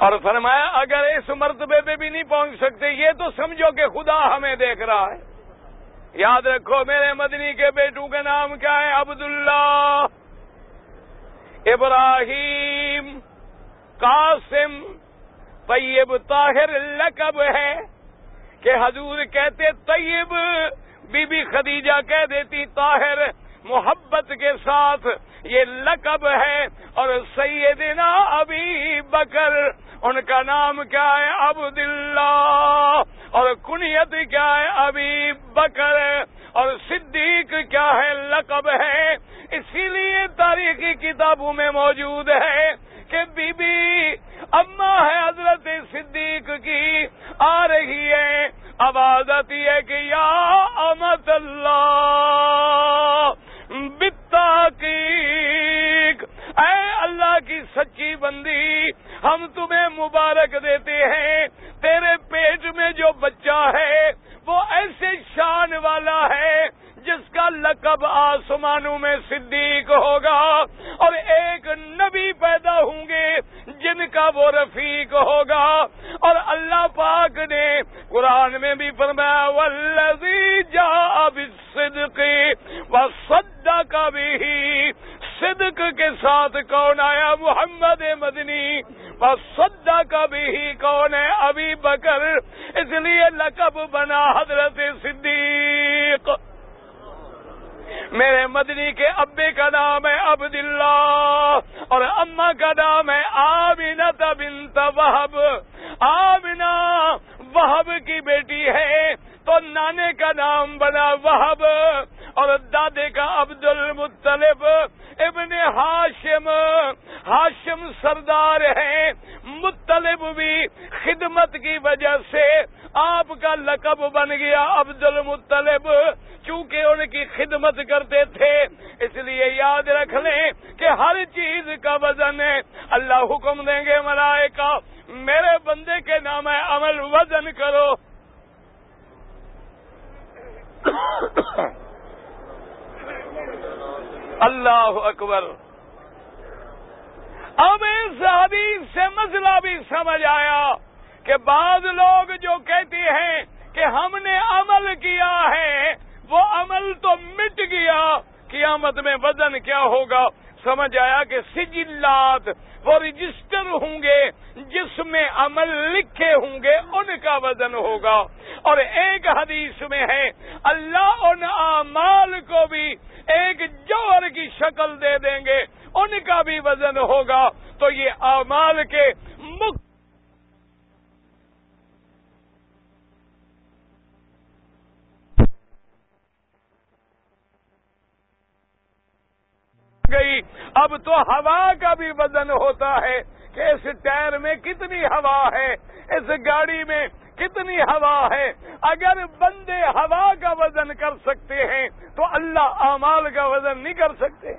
اور فرمایا، اگر اس مرتبے پہ بھی نہیں پہنچ سکتے، یہ تو سمجھو کہ خدا ہمیں دیکھ رہا ہے۔ یاد رکھو، میرے مدنی کے بیٹوں کا نام کیا ہے؟ عبداللہ ابراہیم قاسم۔ طیب طاہر لقب ہے کہ حضور کہتے، طیب۔ بی بی خدیجہ کہہ دیتی، طاہر محبت کے ساتھ یہ لقب ہے۔ اور سیدنا ابھی بکر ان کا نام کیا ہے؟ عبد اللہ اور کنیت کیا ہے؟ ابھی بکر۔ اور صدیق کیا ہے؟ لقب ہے۔ اسی لیے تاریخی کتابوں میں موجود ہے کہ بی بی اما ہے حضرت صدیق کی۔ آ رہی ہے۔ آواز آتی ہے کہ یا امت اللہ بتا کی اے اللہ کی سچی بندی۔ ہم تمہیں مبارک دیتے ہیں۔ تیرے پیٹ میں جو بچہ ہے، وہ ایسے شان والا ہے جس کا لقب آسمانوں میں صدیق ہوگا۔ اور ایک نبی پیدا ہوں گے جن کا وہ رفیق ہوگا۔ اور اللہ پاک نے قرآن میں بھی فرمایا ولزی جا صدقی و سدا کا بھی صدق کے ساتھ کون آیا محمد مدنی؟ سدا کا بھی ہی کون ہے ابھی بکر؟ اس لیے لقب بنا حضرت صدیق۔ میرے مدنی کے ابے کا نام ہے عبد اللہ اور اما کا نام ہے آمینہ بنت وہب۔ آمینہ وہب کی بیٹی ہے تو نانے کا نام بنا وہب اور دادے کا عبد المطلب ابن ہاشم ہاشم سردار ہیں۔ مطلب بھی خدمت کی وجہ سے آپ کا لقب بن گیا عبد المطلب چونکہ ان کی خدمت کرتے تھے، اس لیے یاد رکھ لیں کہ ہر چیز کا وزن ہے۔ اللہ حکم دیں گے مرائے کا میرے بندے کے نام ہے عمل، وزن کرو۔ اللہ اکبر۔ اب اس حدیث سے مسئلہ بھی سمجھ آیا کہ بعض لوگ جو کہتے ہیں کہ ہم نے عمل کیا ہے وہ عمل تو مٹ گیا۔ قیامت میں وزن کیا ہوگا؟ سمجھ آیا کہ سجلات وہ رجسٹر ہوں گے، جس میں عمل لکھے ہوں گے، ان کا وزن ہوگا۔ اور ایک حدیث میں ہے، اللہ ان اعمال کو بھی ایک جوہر کی شکل دے دیں گے، ان کا بھی وزن ہوگا۔ تو یہ اعمال کے مکھ گئی۔ اب تو ہوا کا بھی وزن ہوتا ہے کہ اس ٹائر میں کتنی ہوا ہے، اس گاڑی میں کتنی ہوا ہے۔ اگر بندے ہوا کا وزن کر سکتے ہیں، تو اللہ اعمال کا وزن نہیں کر سکتے۔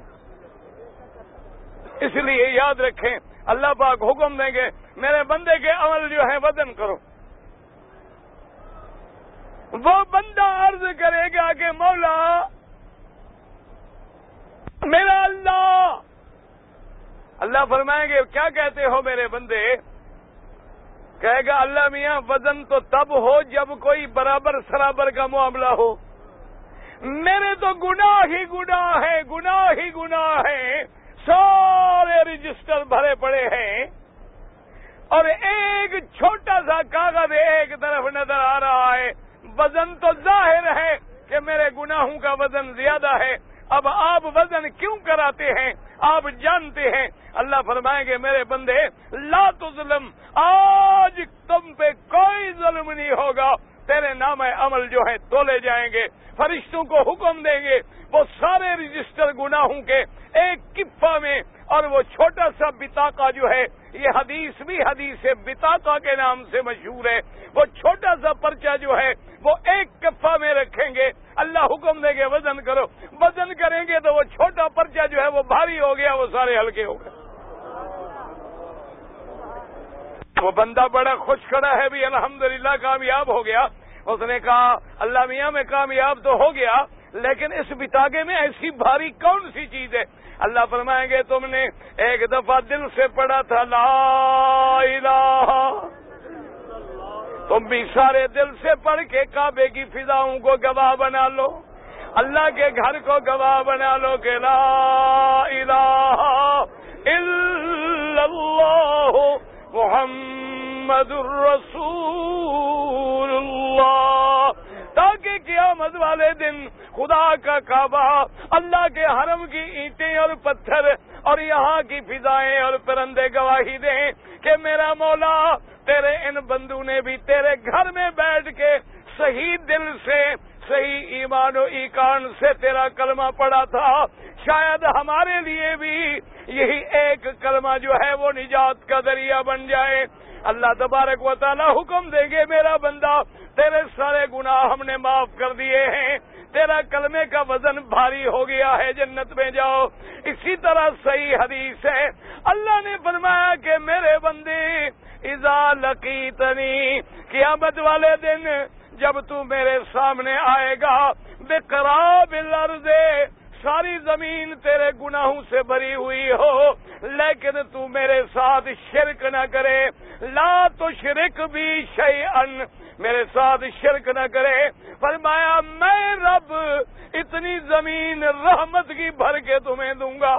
اس لیے یاد رکھیں، اللہ پاک حکم دیں گے، میرے بندے کے عمل جو ہے وزن کرو۔ وہ بندہ عرض کرے گا کہ مولا میرا اللہ! اللہ فرمائیں گے، کیا کہتے ہو میرے بندے؟ کہے گا، اللہ میاں، وزن تو تب ہو جب کوئی برابر سرابر کا معاملہ ہو۔ میرے تو گناہ ہی گناہ ہے، گناہ ہی گناہ ہے۔ سارے رجسٹر بھرے پڑے ہیں۔ اور ایک چھوٹا سا کاغذ ایک طرف نظر آ رہا ہے۔ وزن تو ظاہر ہے کہ میرے گناہوں کا وزن زیادہ ہے۔ اب آپ وزن کیوں کراتے ہیں؟ آپ جانتے ہیں۔ اللہ فرمائیں گے، میرے بندے، لا ظلم آج تم پہ کوئی ظلم نہیں ہوگا۔ تیرے نام عمل جو ہے تولے جائیں گے، فرشتوں کو حکم دیں گے، وہ سارے رجسٹر گناہوں کے ایک کفا میں اور وہ چھوٹا سا بتاقا جو ہے، یہ حدیث بھی حدیث بتاقا کے نام سے مشہور ہے۔ وہ چھوٹا سا پرچہ جو ہے، وہ ایک کفا میں رکھیں گے۔ اللہ حکم دیں گے، وزن کرو۔ وزن کریں گے تو وہ چھوٹا پرچہ جو ہے، وہ بھاری ہو گیا، وہ سارے ہلکے ہو گئے۔ وہ بندہ بڑا خوش کھڑا ہے، بھی الحمدللہ کامیاب ہو گیا۔ اس نے کہا، اللہ میاں میں کامیاب تو ہو گیا، لیکن اس بتاگے میں ایسی بھاری کون سی چیز ہے؟ اللہ فرمائیں گے، تم نے ایک دفعہ دل سے پڑھا تھا، لا الہ۔ تم بھی سارے دل سے پڑھ کے کعبے کی فضاؤں کو گواہ بنا لو۔ اللہ کے گھر کو گواہ بنا لو کہ لا الہ الا اللہ، محمد الرسول اللہ۔ تاکہ قیامت والے دن خدا کا کعبہ، اللہ کے حرم کی اینٹیں اور پتھر اور یہاں کی فضائیں اور پرندے گواہی دیں کہ میرا مولا، تیرے ان بندو نے بھی تیرے گھر میں بیٹھ کے صحیح دل سے صحیح ایمان و ایکان سے تیرا کلمہ پڑا تھا۔ شاید ہمارے لیے بھی یہی ایک کلمہ جو ہے وہ نجات کا ذریعہ بن جائے۔ اللہ تبارک و تعالی حکم دیں گے، میرا بندہ، تیرے سارے گناہ ہم نے معاف کر دیے ہیں۔ تیرا کلمے کا وزن بھاری ہو گیا ہے، جنت میں جاؤ۔ اسی طرح صحیح حدیث ہے۔ اللہ نے فرمایا کہ میرے بندے ایزا لقیتنی، قیامت والے دن جب تو میرے سامنے آئے گا، بے قراب ساری زمین تیرے گناہوں سے بھری ہوئی ہو، لیکن تو میرے ساتھ شرک نہ کرے، لا تو شرک بھی شعی ان میرے ساتھ شرک نہ کرے۔ فرمایا، میں رب، اتنی زمین رحمت کی بھر کے تمہیں دوں گا۔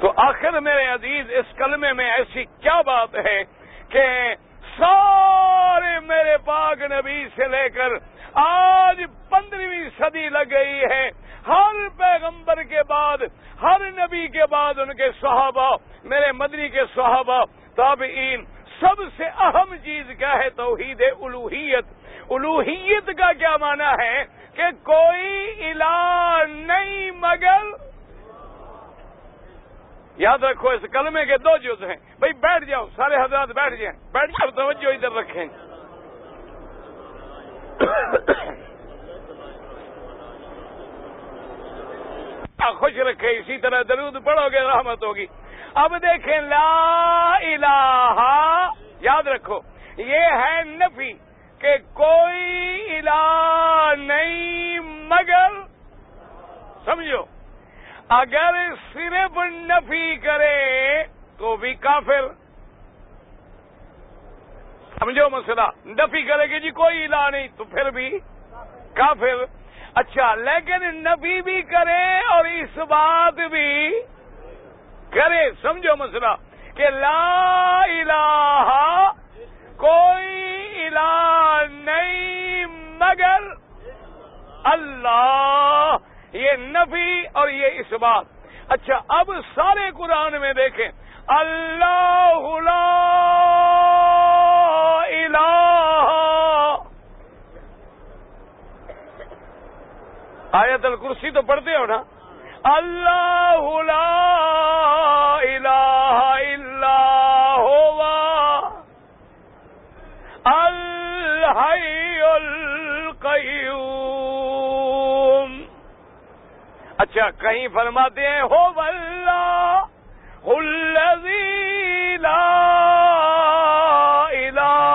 تو آخر میرے عزیز، اس کلمے میں ایسی کیا بات ہے کہ سارے میرے پاک نبی سے لے کر آج پندرہویں صدی لگ گئی ہے۔ ہر پیغمبر کے بعد، ہر نبی کے بعد ان کے صحابہ، میرے مدنی کے صحابہ، تابعین، سب سے اہم چیز کیا ہے؟ توحید الوحیت۔ الوحیت کا کیا معنی ہے؟ کہ کوئی الہ نہیں مگر یاد رکھو، اس کلمے کے دو جز ہیں۔ بھائی، بیٹھ جاؤ، سارے حضرات بیٹھ جائیں۔ بیٹھ جاؤ توجہ ادھر رکھیں۔ خوش رکھے اسی طرح درود پڑھو گے، رحمت ہوگی۔ اب دیکھیں، لا الہ، یاد رکھو، یہ ہے نفی کہ کوئی الہ نہیں، مگر سمجھو۔ اگر صرف نفی کرے تو بھی کافر۔ سمجھو مسئلہ، نفی کرے گی جی کوئی الہ نہیں، تو پھر بھی کافر۔ اچھا لیکن نبی بھی کرے اور اس بات بھی کرے۔ سمجھو مسئلہ کہ لا الہ، کوئی الہ نہیں، مگر اللہ یہ نبی اور یہ اس بات۔ اچھا اب سارے قرآن میں دیکھیں۔ اللہ الہ۔ آیت الکرسی تو پڑھتے ہو نا؟ اللہ الہ الا اچھا کہیں فرماتے ہیں؟ ہو اللہ الذی لا الہ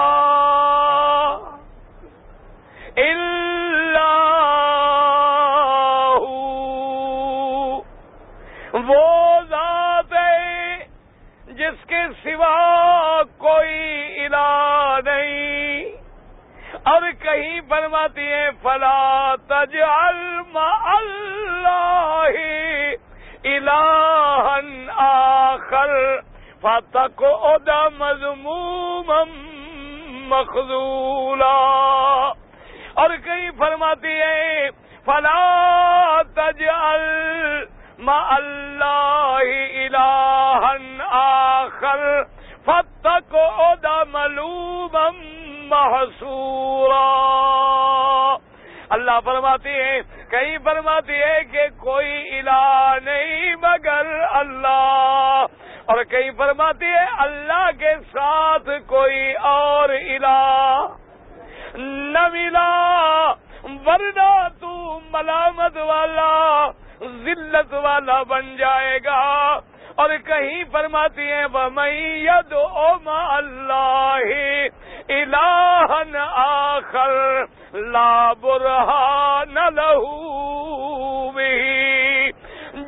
الا وہ ذات ہے جس کے سوا کوئی الہ نہیں۔ اور کہیں فرماتی ہیں، فلا تجعل ما اللہ الہن آخر فتقعد مذموما مخذولا۔ اور کہیں فرماتی ہیں فلا تجعل ما اللہ الہن آخر فتقعد ملوما محسورا اللہ فرماتی ہے کہیں فرماتی ہے کہ کوئی الہ نہیں مگر اللہ۔ اور کہیں فرماتی ہے اللہ کے ساتھ کوئی اور الہ نہ ملا۔ ورنہ تو ملامت والا، ذلت والا بن جائے گا۔ اور کہیں فرماتی ہیں وہ میت او اللہ الہن آخر، لا برہان لہو بھی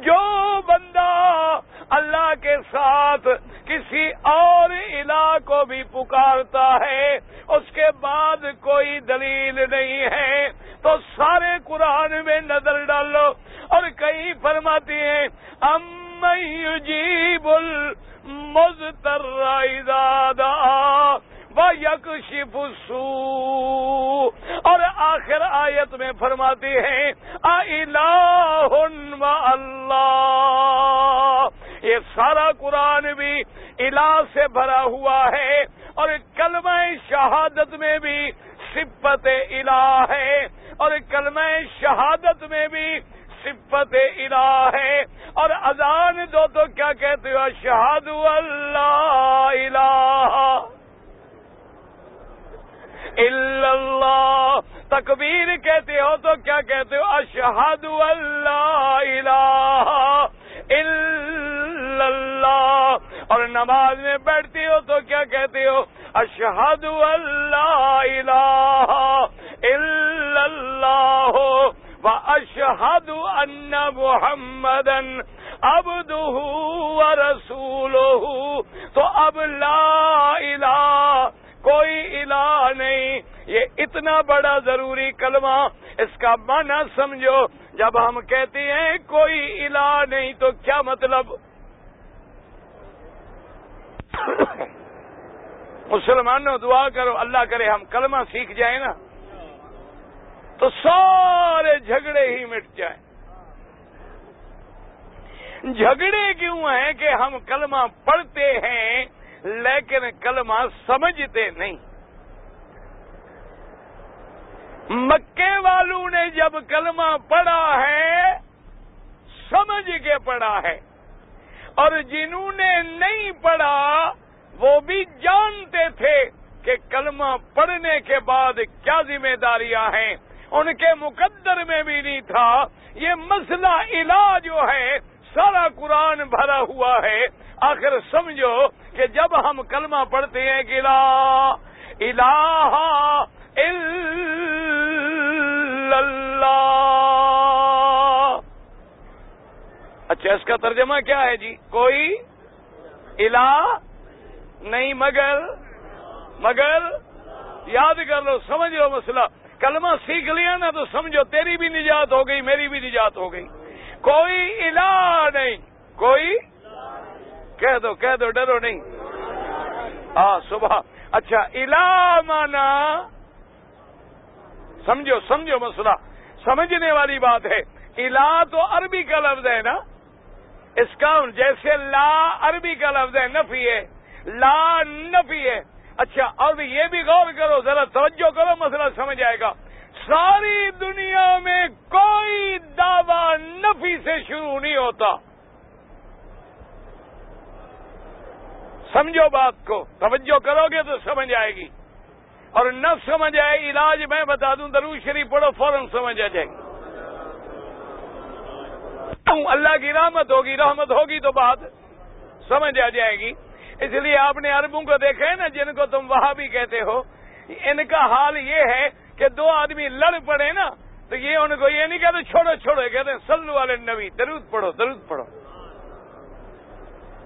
جو بندہ اللہ کے ساتھ کسی اور الہ کو بھی پکارتا ہے، اس کے بعد کوئی دلیل نہیں ہے۔ تو سارے قرآن میں نظر ڈالو اور کئی فرماتی ہیں ام يجيب المزتر إذا دعا ويكشف السوء۔ اور آخر آیت میں فرماتی ہیں الہ اللہ۔ یہ سارا قرآن بھی الہ سے بھرا ہوا ہے، اور کلمہ شہادت میں بھی صفت الہ ہے۔ اور کلمہ شہادت میں بھی صفت الہ ہے۔ اور اذان دو تو کیا کہتے ہو؟ شہاد اللہ الہ اللہ۔ تکبیر کہتے ہو تو کیا کہتے ہو؟ اشہاد اللہ الہ اللہ۔ اور نماز میں بیٹھتی ہو تو کیا کہتے ہو؟ اشہاد اللہ الہ اللہ۔ اشہد ان محمد اب رسول تو اب لا الہ، کوئی الہ نہیں. یہ اتنا بڑا ضروری کلمہ اس کا معنی سمجھو. جب ہم کہتے ہیں کوئی الہ نہیں تو کیا مطلب؟ مسلمانوں دعا کرو، اللہ کرے ہم کلمہ سیکھ جائیں نا. تو سارے جھگڑے ہی مٹ جائیں۔ جھگڑے کیوں ہیں کہ ہم کلمہ پڑھتے ہیں لیکن کلمہ سمجھتے نہیں۔ مکے والوں نے جب کلمہ پڑھا ہے، سمجھ کے پڑھا ہے۔ اور جنہوں نے نہیں پڑھا، وہ بھی جانتے تھے کہ کلمہ پڑھنے کے بعد کیا ذمہ داریاں ہیں۔ ان کے مقدر میں بھی نہیں تھا۔ یہ مسئلہ علاج جو ہے، سارا قرآن بھرا ہوا ہے۔ آخر سمجھو کہ جب ہم کلمہ پڑھتے ہیں کہ الہ اللہ۔ اچھا اس کا ترجمہ کیا ہے جی؟ کوئی الہ نہیں، مگر مگر، یاد کر لو، سمجھ لو مسئلہ۔ کلمہ سیکھ لیا نا تو سمجھو تیری بھی نجات ہو گئی، میری بھی نجات ہو گئی۔ کوئی الہ نہیں، کوئی کہہ دو کہہ دو، ڈرو نہیں۔ ہاں صبح۔ اچھا الہ مانا سمجھو سمجھو مسئلہ۔ سمجھنے والی بات ہے۔ الہ تو عربی کا لفظ ہے نا۔ اس کا جیسے لا عربی کا لفظ ہے، نفی ہے۔ لا نفی ہے۔ اچھا اور یہ بھی غور کرو، ذرا توجہ کرو، مسئلہ سمجھ آئے گا۔ ساری دنیا میں کوئی دعوی نفی سے شروع نہیں ہوتا۔ سمجھو بات کو، توجہ کرو گے تو سمجھ آئے گی۔ اور نہ سمجھ آئے علاج، میں بتا دوں درو شریف پڑھو، فوراً سمجھ آ جائے گی۔ اللہ کی رحمت ہوگی رحمت ہوگی تو بات سمجھ آ جائے گی۔ اس لیے آپ نے عربوں کو دیکھا ہے نا، جن کو تم وہاں بھی کہتے ہو۔ ان کا حال یہ ہے کہ دو آدمی لڑ پڑے نا، تو یہ ان کو یہ نہیں کہتے، چھوڑو چھوڑو، کہتے ہیں سلو والے نبی، درود پڑھو درود پڑھو۔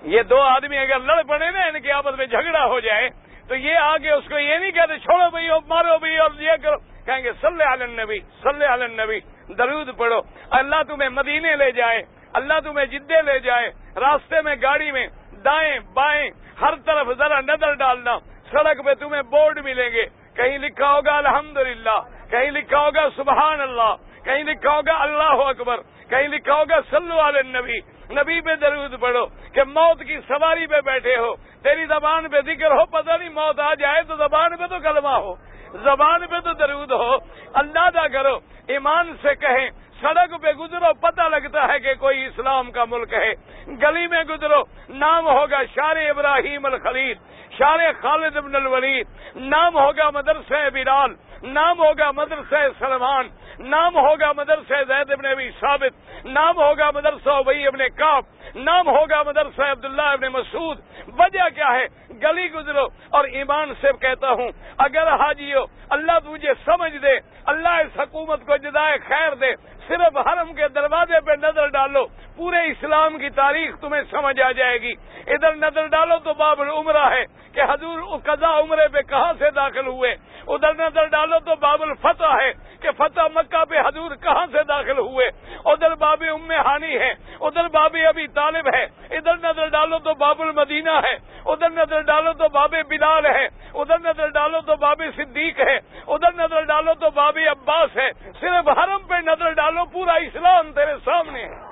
یہ دو آدمی اگر لڑ پڑے نا، ان کی آپس میں جھگڑا ہو جائے، تو یہ آگے اس کو یہ نہیں کہتے، چھوڑو بھائی مارو بھائی اور یہ کرو۔ کہیں گے سلے عالن نبی سلے عالن نبی، درود پڑھو۔ اللہ تمہیں مدینے لے جائے، اللہ تمہیں جدے لے جائے، راستے میں، گاڑی میں دائیں بائیں، ہر طرف ذرا نظر ڈالنا۔ سڑک پہ تمہیں بورڈ ملیں گے۔ کہیں لکھا ہوگا الحمدللہ، کہیں لکھا ہوگا سبحان اللہ کہیں لکھا ہوگا اللہ اکبر، کہیں لکھا ہوگا سلو علیہ نبی نبی پہ درود پڑھو کہ موت کی سواری پہ بیٹھے ہو۔ تیری زبان پہ ذکر ہو، پتہ نہیں موت آ جائے تو زبان پہ تو کلمہ ہو۔ زبان پہ تو درود ہو۔ اندازہ کرو۔ ایمان سے کہیں، سڑک پہ گزرو، پتہ لگتا ہے کہ کوئی اسلام کا ملک ہے۔ گلی میں گزرو، نام ہوگا شار ابراہیم الخلید شار خالد ابن الولید، نام ہوگا مدرسہ بلال، نام ہوگا مدرسہ سلمان نام ہوگا مدرسہ زید ابن ابی ثابت، نام ہوگا مدرسہ ابئی ابن کاف نام ہوگا مدرسہ عبداللہ ابن مسعود۔ وجہ کیا ہے؟ گلی گزرو اور ایمان سے کہتا ہوں، اگر حاجی ہو اللہ تجھے سمجھ دے، اللہ اس حکومت کو جدائے خیر دے صرف حرم کے دروازے پہ نظر ڈالو، پورے اسلام کی تاریخ تمہیں سمجھ آ جائے گی۔ ادھر نظر ڈالو تو باب العمرہ ہے کہ حضور قضا عمرے پہ کہاں سے داخل ہوئے۔ ادھر نظر ڈالو تو باب الفتح ہے کہ فتح مکہ پہ حضور کہاں سے داخل ہوئے۔ ادھر باب ام ہانی ہے، ادھر باب ابھی طالب ہے۔ ادھر نظر ڈالو تو باب المدینہ ہے، ادھر نظر ڈالو تو باب بلال ہے۔ ادھر نظر ڈالو تو باب صدیق ہے۔ ادھر نظر ڈالو تو باب عباس ہے۔ صرف حرم پہ نظر ڈالو پورا اسلام تیرے سامنے۔ ہے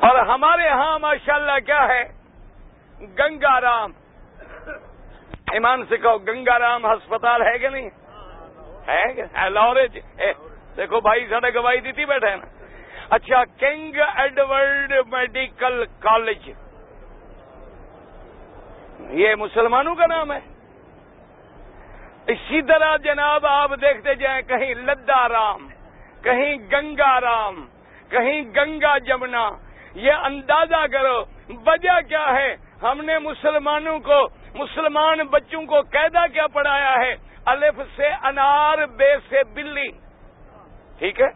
اور ہمارے ہاں ماشاءاللہ کیا ہے؟ گنگا رام۔ ایمان سے کہو، گنگا رام ہسپتال ہے کہ نہیں؟ ہے لوریج۔ دیکھو بھائی سڑک گواہی دی تھی بیٹھے نا۔ اچھا کنگ ایڈورڈ میڈیکل کالج۔ یہ مسلمانوں کا نام ہے۔ اسی طرح جناب آپ دیکھتے جائیں، کہیں لدا رام، کہیں گنگا رام، کہیں گنگا جمنا۔ یہ اندازہ کرو، وجہ کیا ہے؟ ہم نے مسلمانوں کو، مسلمان بچوں کو قیدا کیا پڑھایا ہے؟ الف سے انار، بے سے بلی۔ ٹھیک ہے؟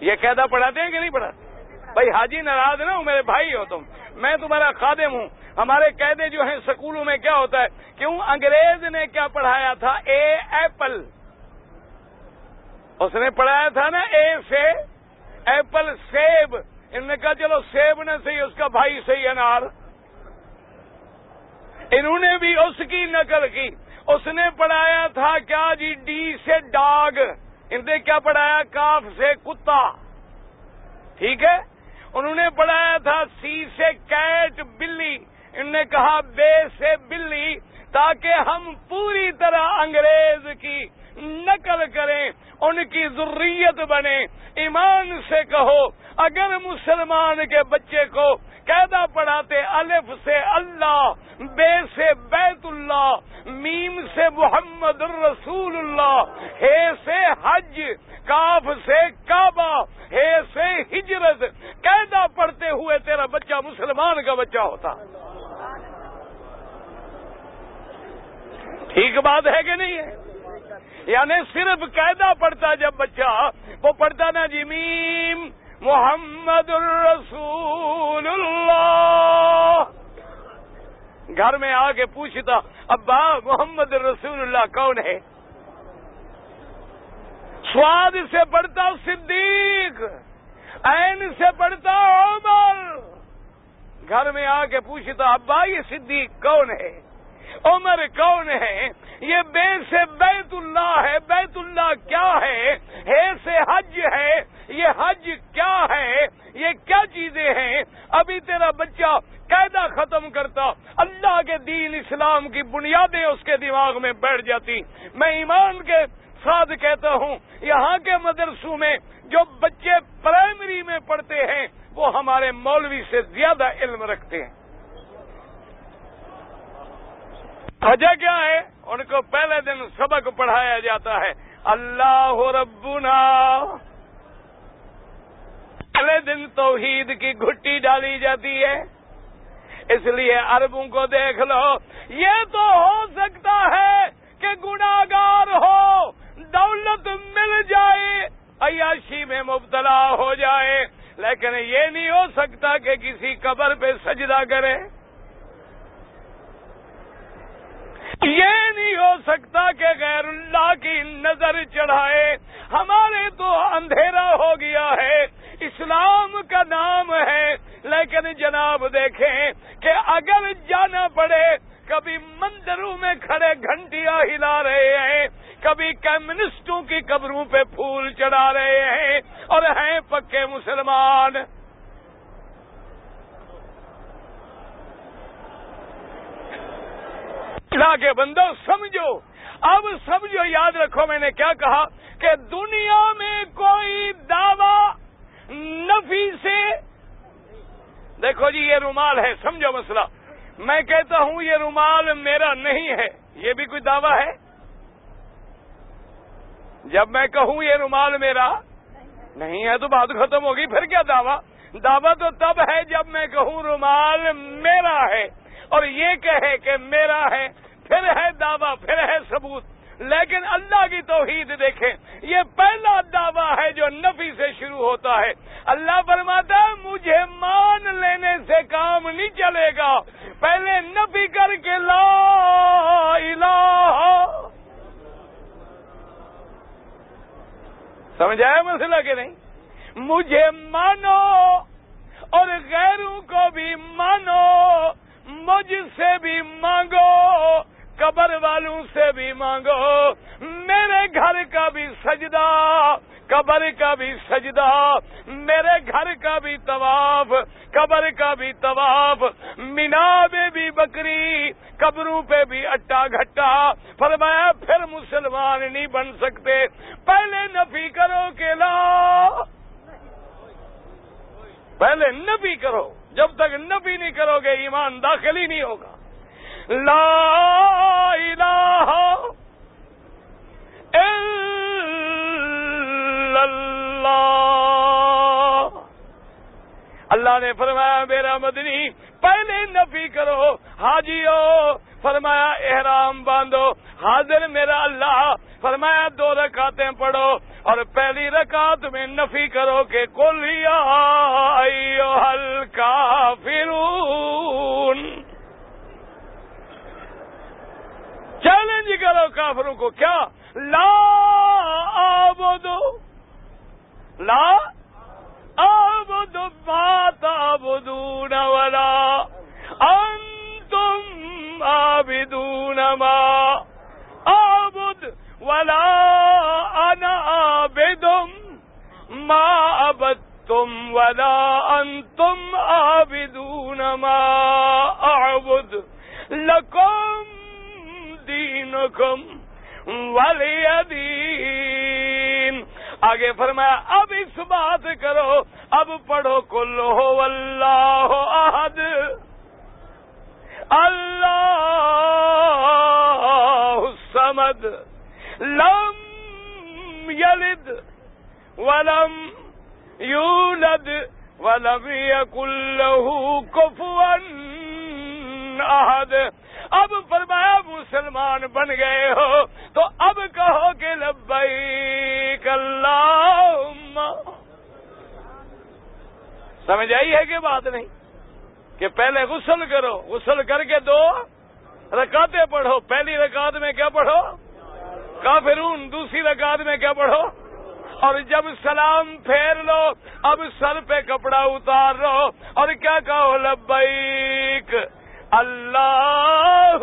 یہ قیدا پڑھاتے ہیں کہ نہیں پڑھاتے؟ بھائی حاجی، ناراض نہ ہو، میرے بھائی ہو تم۔ میں تمہارا خادم ہوں۔ ہمارے قیدے جو ہیں سکولوں میں کیا ہوتا ہے کیوں انگریز نے کیا پڑھایا تھا؟ اے ایپل۔ اس نے پڑھایا تھا نا اے سے، ایپل سیب۔ انہوں نے کہا چلو سیب نے صحیح، اس کا بھائی صحیح انار انہوں نے بھی اس کی نقل کی۔ اس نے پڑھایا تھا کیا جی؟ ڈی سے ڈاگ۔ انہوں نے کیا پڑھایا؟ کاف سے کتا۔ ٹھیک ہے؟ انہوں نے پڑھایا تھا سی سے کیٹ بلی۔ انہوں نے کہا، بے سے بلی تاکہ ہم پوری طرح انگریز کی نقل کریں، ان کی ضروریت بنے ایمان سے کہو، اگر مسلمان کے بچے کو قیدا پڑھاتے الف سے اللہ، بے سے بیت اللہ، میم سے محمد الرسول اللہ، ہے سے حج، کاف سے کعبہ، ہے سے ہجرت قیدا پڑھتے ہوئے تیرا بچہ مسلمان کا بچہ ہوتا۔ ٹھیک بات ہے کہ نہیں ہے؟ یعنی صرف قیدا پڑھتا جب بچہ، وہ پڑھتا نا جی میم محمد الرسول اللہ۔ گھر میں آ کے پوچھتا، ابا محمد الرسول اللہ کون ہے؟ سواد سے پڑھتا صدیق، عین سے پڑھتا عمر۔ گھر میں آ کے پوچھتا ابا یہ صدیق کون ہے؟ عمر کون ہے؟ یہ بے سے بیت اللہ ہے، بیت اللہ کیا ہے؟ ہے سے حج ہے، یہ حج کیا ہے؟ یہ کیا چیزیں ہیں؟ ابھی تیرا بچہ قاعدہ ختم کرتا، اللہ کے دین اسلام کی بنیادیں اس کے دماغ میں بیٹھ جاتی۔ میں ایمان کے ساتھ کہتا ہوں، یہاں کے مدرسوں میں جو بچے پرائمری میں پڑھتے ہیں وہ ہمارے مولوی سے زیادہ علم رکھتے ہیں۔ وجہ کیا ہے؟ ان کو پہلے دن سبق پڑھایا جاتا ہے۔ اللہ ربنا۔ پہلے دن توحید کی گھٹی ڈالی جاتی ہے۔ اس لیے اربوں کو دیکھ لو، یہ تو ہو سکتا ہے کہ گناگار ہو، دولت مل جائے، عیاشی میں مبتلا ہو جائے۔ لیکن یہ نہیں ہو سکتا کہ کسی قبر پہ سجدہ کرے۔ یہ نہیں ہو سکتا کہ غیر اللہ کی نظر چڑھائے۔ ہمارے تو اندھیرا ہو گیا ہے۔ اسلام کا نام ہے۔ لیکن جناب دیکھیں کہ اگر جانا پڑے، کبھی مندروں میں کھڑے گھنٹیاں ہلا رہے ہیں۔ کبھی کمیونسٹوں کی قبروں پہ پھول چڑھا رہے ہیں اور ہیں پکے مسلمان۔ کے بندو، سمجھو۔ اب سمجھو، یاد رکھو، میں نے کیا کہا کہ دنیا میں کوئی دعوی نفی سے دیکھو جی یہ رومال ہے، سمجھو مسئلہ۔ میں کہتا ہوں، یہ رومال میرا نہیں ہے، یہ بھی کوئی دعویٰ ہے؟ جب میں کہوں یہ رومال میرا، نہیں ہے تو بات ختم ہوگی، پھر کیا دعویٰ؟ دعویٰ تو تب ہے جب میں کہوں رومال میرا ہے، اور یہ کہے کہ میرا ہے، پھر ہے دعویٰ، پھر اعبد لکم دینکم ولی دین آگے فرمایا، اب اس بات کرو، اب پڑھو کل ہو اللہ احد۔ اللہ سمد لم یلد ولم یولد ولم یکن له کفوا۔ احد۔ اب فرمایا مسلمان بن گئے ہو، تو اب کہو کہ لبیک اللہم۔ سمجھ آئی ہے کہ بات نہیں؟ کہ پہلے غسل کرو، غسل کر کے دو رکاتے پڑھو۔ پہلی رکعت میں کیا پڑھو؟ کافرون، دوسری رکعت میں کیا پڑھو؟ اور جب سلام پھیر لو، اب سر پہ کپڑا اتار لو۔ اور کیا کہو؟ لبیک۔ اللہ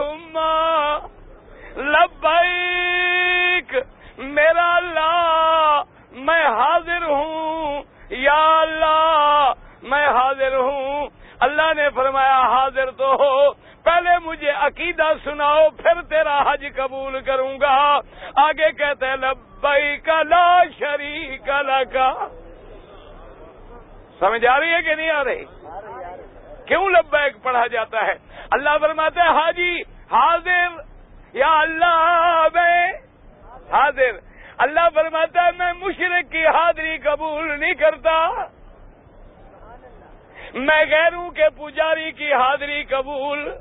لبیک، میرا اللہ، میں حاضر ہوں۔ یا اللہ، میں حاضر ہوں۔ اللہ نے فرمایا، حاضر تو ہو۔ پہلے مجھے عقیدہ سناؤ، پھر تیرا حج قبول کروں گا۔ آگے کہتے لبئی کا لا شریک کا سمجھ آ رہی ہے کہ نہیں آ رہی؟ کیوں لبیک پڑھا جاتا ہے؟ اللہ فرماتے ہیں حاجی، حاضر، یا اللہ میں حاضر۔ اللہ فرماتا ہے، میں مشرق کی حاضری قبول نہیں کرتا۔ میں غیروں کے پجاری کی حاضری قبول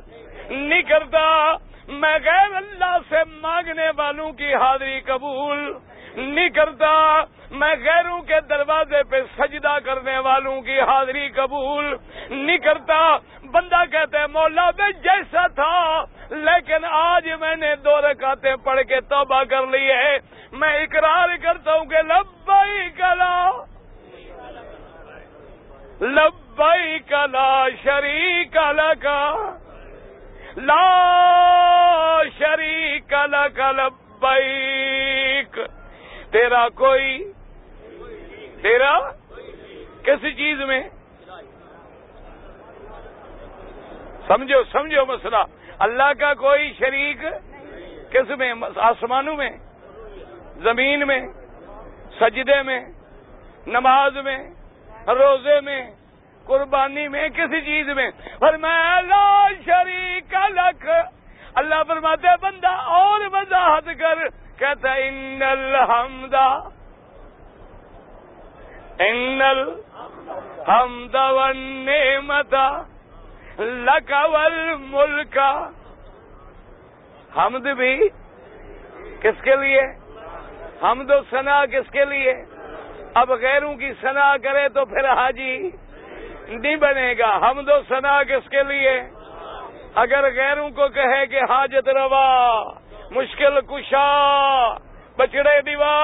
نہیں کرتا۔ میں غیر اللہ سے مانگنے والوں کی حاضری قبول نہیں کرتا۔ میں غیروں کے دروازے پہ سجدہ کرنے والوں کی حاضری قبول نہیں کرتا۔ بندہ کہتے ہیں مولا میں جیسا تھا، لیکن آج میں نے دو رکعتیں پڑھ کے توبہ کر لی ہے۔ میں اقرار کرتا ہوں کہ لبائی کلا لبئی کلا شریک کا لا شریک لک لبیک۔ تیرا کوئی تیرا کسی چیز میں سمجھو سمجھو مسئلہ۔ اللہ کا کوئی شریک کس میں؟ آسمانوں میں، زمین میں، سجدے میں، نماز میں، روزے میں، قربانی میں، کسی چیز میں۔ پر میں اللہ شریک لکھ اللہ فرماتے بندہ اور وضاحت کر، کہتا ان الحمد ان الحمد والنعمت لک والملک. حمد بھی کس کے لیے؟ حمد و سنا کس کے لیے؟ اب غیروں کی سنا کرے تو پھر حاجی نہیں بنے گا۔ حمد و سنا کس کے لیے؟ اگر غیروں کو کہے کہ حاجت روا، مشکل کشا، بچڑے دیوا،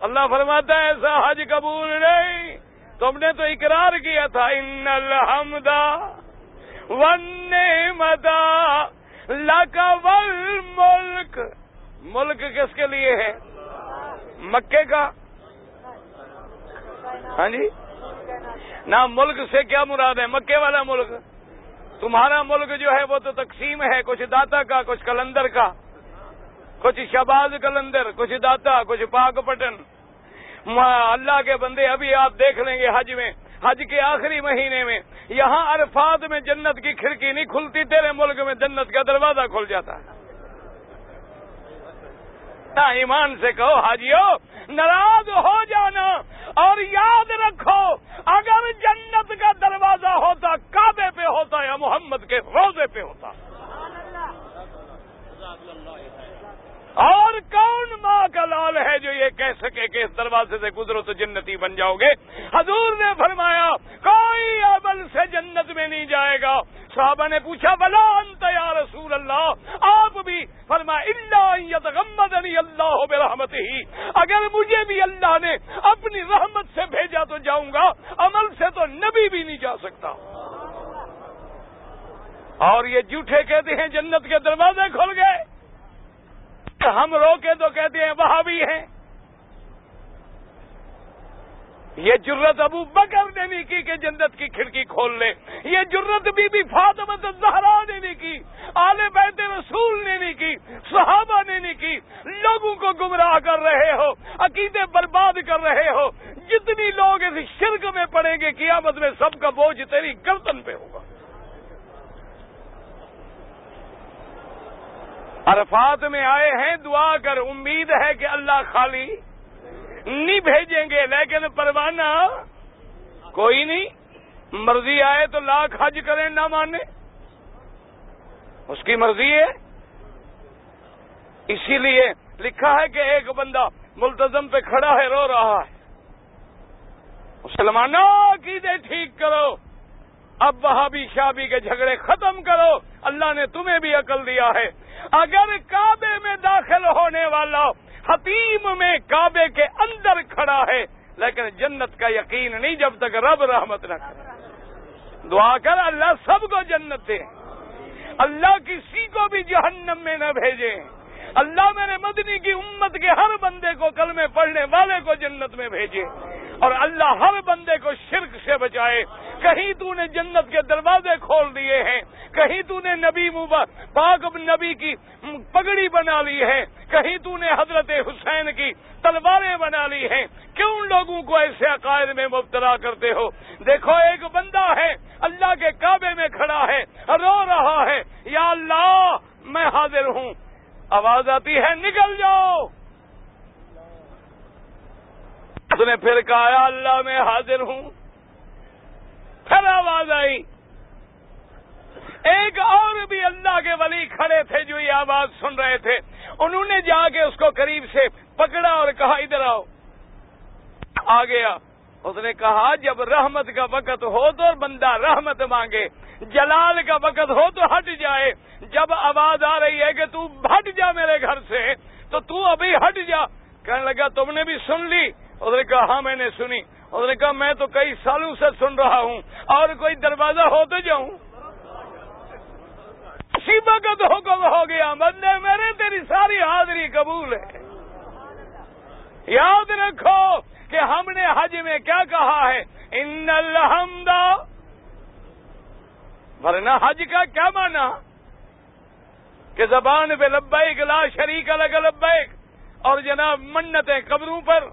اللہ فرماتا ہے، ایسا حج قبول نہیں۔ تم نے تو اقرار کیا تھا، ان الحمد ون مدا ول ملک ملک کس کے لیے ہے؟ مکے کا۔ ہاں جی۔ نہ ملک سے کیا مراد ہے؟ مکے والا ملک۔ تمہارا ملک جو ہے وہ تو تقسیم ہے، کچھ داتا کا، کچھ کلندر کا۔ کچھ شباز کلندر، کچھ داتا، کچھ پاک پٹن۔ اللہ کے بندے، ابھی آپ دیکھ لیں گے حج میں، حج کے آخری مہینے میں۔ یہاں عرفات میں جنت کی کھڑکی نہیں کھلتی، تیرے ملک میں جنت کا دروازہ کھل جاتا ہے۔ ایمان سے کہو، حاجیو، ناراض ہو جانا۔ اور یاد رکھو، اگر جنت کا دروازہ ہوتا، کعبے پہ ہوتا یا محمد کے روزے پہ ہوتا۔ اور کون ماں کا لال ہے جو یہ کہہ سکے کہ اس دروازے سے گزرو تو جنتی بن جاؤ گے؟ حضور نے فرمایا، کوئی عمل سے جنت میں نہیں جائے گا۔ صحابہ نے پوچھا بلا انت یا رسول اللہ؟ آپ بھی فرما اللہ اللہ برحمت ہی اگر مجھے بھی اللہ نے اپنی رحمت سے بھیجا تو جاؤں گا، عمل سے تو نبی بھی نہیں جا سکتا۔ اور یہ جھوٹے کہتے ہیں، جنت کے دروازے کھل گئے۔ ہم روکے تو کہتے ہیں، وہاں بھی ہیں۔ یہ جرت ابو بکر نے نہیں کی کہ جنت کی کھڑکی کھول لے. یہ جرت بی بی فاطمت زہرا نے نہیں کی. آل بیت رسول نے نہیں کی. صحابہ نے نہیں کی. لوگوں کو گمراہ کر رہے ہو. عقیدے برباد کر رہے ہو. جتنی لوگ اس شرک میں پڑیں گے، قیامت میں سب کا بوجھ تیری گردن پہ ہوگا. عرفات میں آئے ہیں، دعا کر، امید ہے کہ اللہ خالی نہیں بھیجیں گے، لیکن پروانہ کوئی نہیں، مرضی آئے تو لاکھ حج کریں، نہ مانے۔ اس کی مرضی ہے۔ اسی لیے لکھا ہے کہ ایک بندہ ملتظم پہ کھڑا ہے، رو رہا ہے۔ مسلمانوں عقیدے ٹھیک کرو۔ اب وہاں بھی شابی کے جھگڑے ختم کرو۔ اللہ نے تمہیں بھی عقل دیا ہے۔ اگر کعبے میں داخل ہونے والا حتیم میں کعبے کے اندر کھڑا ہے، لیکن جنت کا یقین نہیں جب تک رب رحمت نہ کرے۔ دعا کر، اللہ سب کو جنت دے۔ اللہ کسی کو بھی جہنم میں نہ بھیجے۔ اللہ میرے مدنی کی امت کے ہر بندے کو کل میں پڑھنے والے کو جنت میں بھیجے۔ اور اللہ ہر بندے کو شرک سے بچائے۔ کہیں تو نے جنت کے دروازے کھول دیے ہیں، کہیں تو نے نبی پاک نبی کی پگڑی بنا لی ہے۔ کہیں تو نے حضرت حسین کی تلواریں بنا لی ہیں۔ کیوں لوگوں کو ایسے عقائد میں مبتلا کرتے ہو؟ دیکھو، ایک بندہ ہے، اللہ کے کعبے میں کھڑا ہے، رو رہا ہے۔ یا اللہ، میں حاضر ہوں۔ آواز آتی ہے، نکل جاؤ۔ اس نے پھر کہا اللہ، میں حاضر ہوں۔ پھر آواز آئی۔ ایک اور بھی اللہ کے ولی کھڑے تھے جو یہ آواز سن رہے تھے۔ انہوں نے جا کے اس کو قریب سے پکڑا اور کہا، ادھر آؤ۔ آ گیا۔ اس نے کہا، جب رحمت کا وقت ہو تو بندہ رحمت مانگے، جلال کا وقت ہو تو ہٹ جائے۔ جب آواز آ رہی ہے کہ تو ہٹ جا میرے گھر سے، تو تو ابھی ہٹ جا۔ کہنے لگا، تم نے بھی سن لی۔ اس نے کہا ہاں میں نے سنی۔ اس نے کہا، میں تو کئی سالوں سے سن رہا ہوں۔ اور کوئی دروازہ ہو تو جاؤں۔ شیبا کا تو حکم ہو گیا۔ بندے، میرے تیری ساری حاضری قبول ہے۔ یاد رکھو کہ ہم نے حج میں کیا کہا ہے؟ ان الحمد۔ ورنہ حج کا کیا مانا کہ زبان پہ لبیک، لا شریک الگ لبیک۔ اور جناب منتیں قبروں پر۔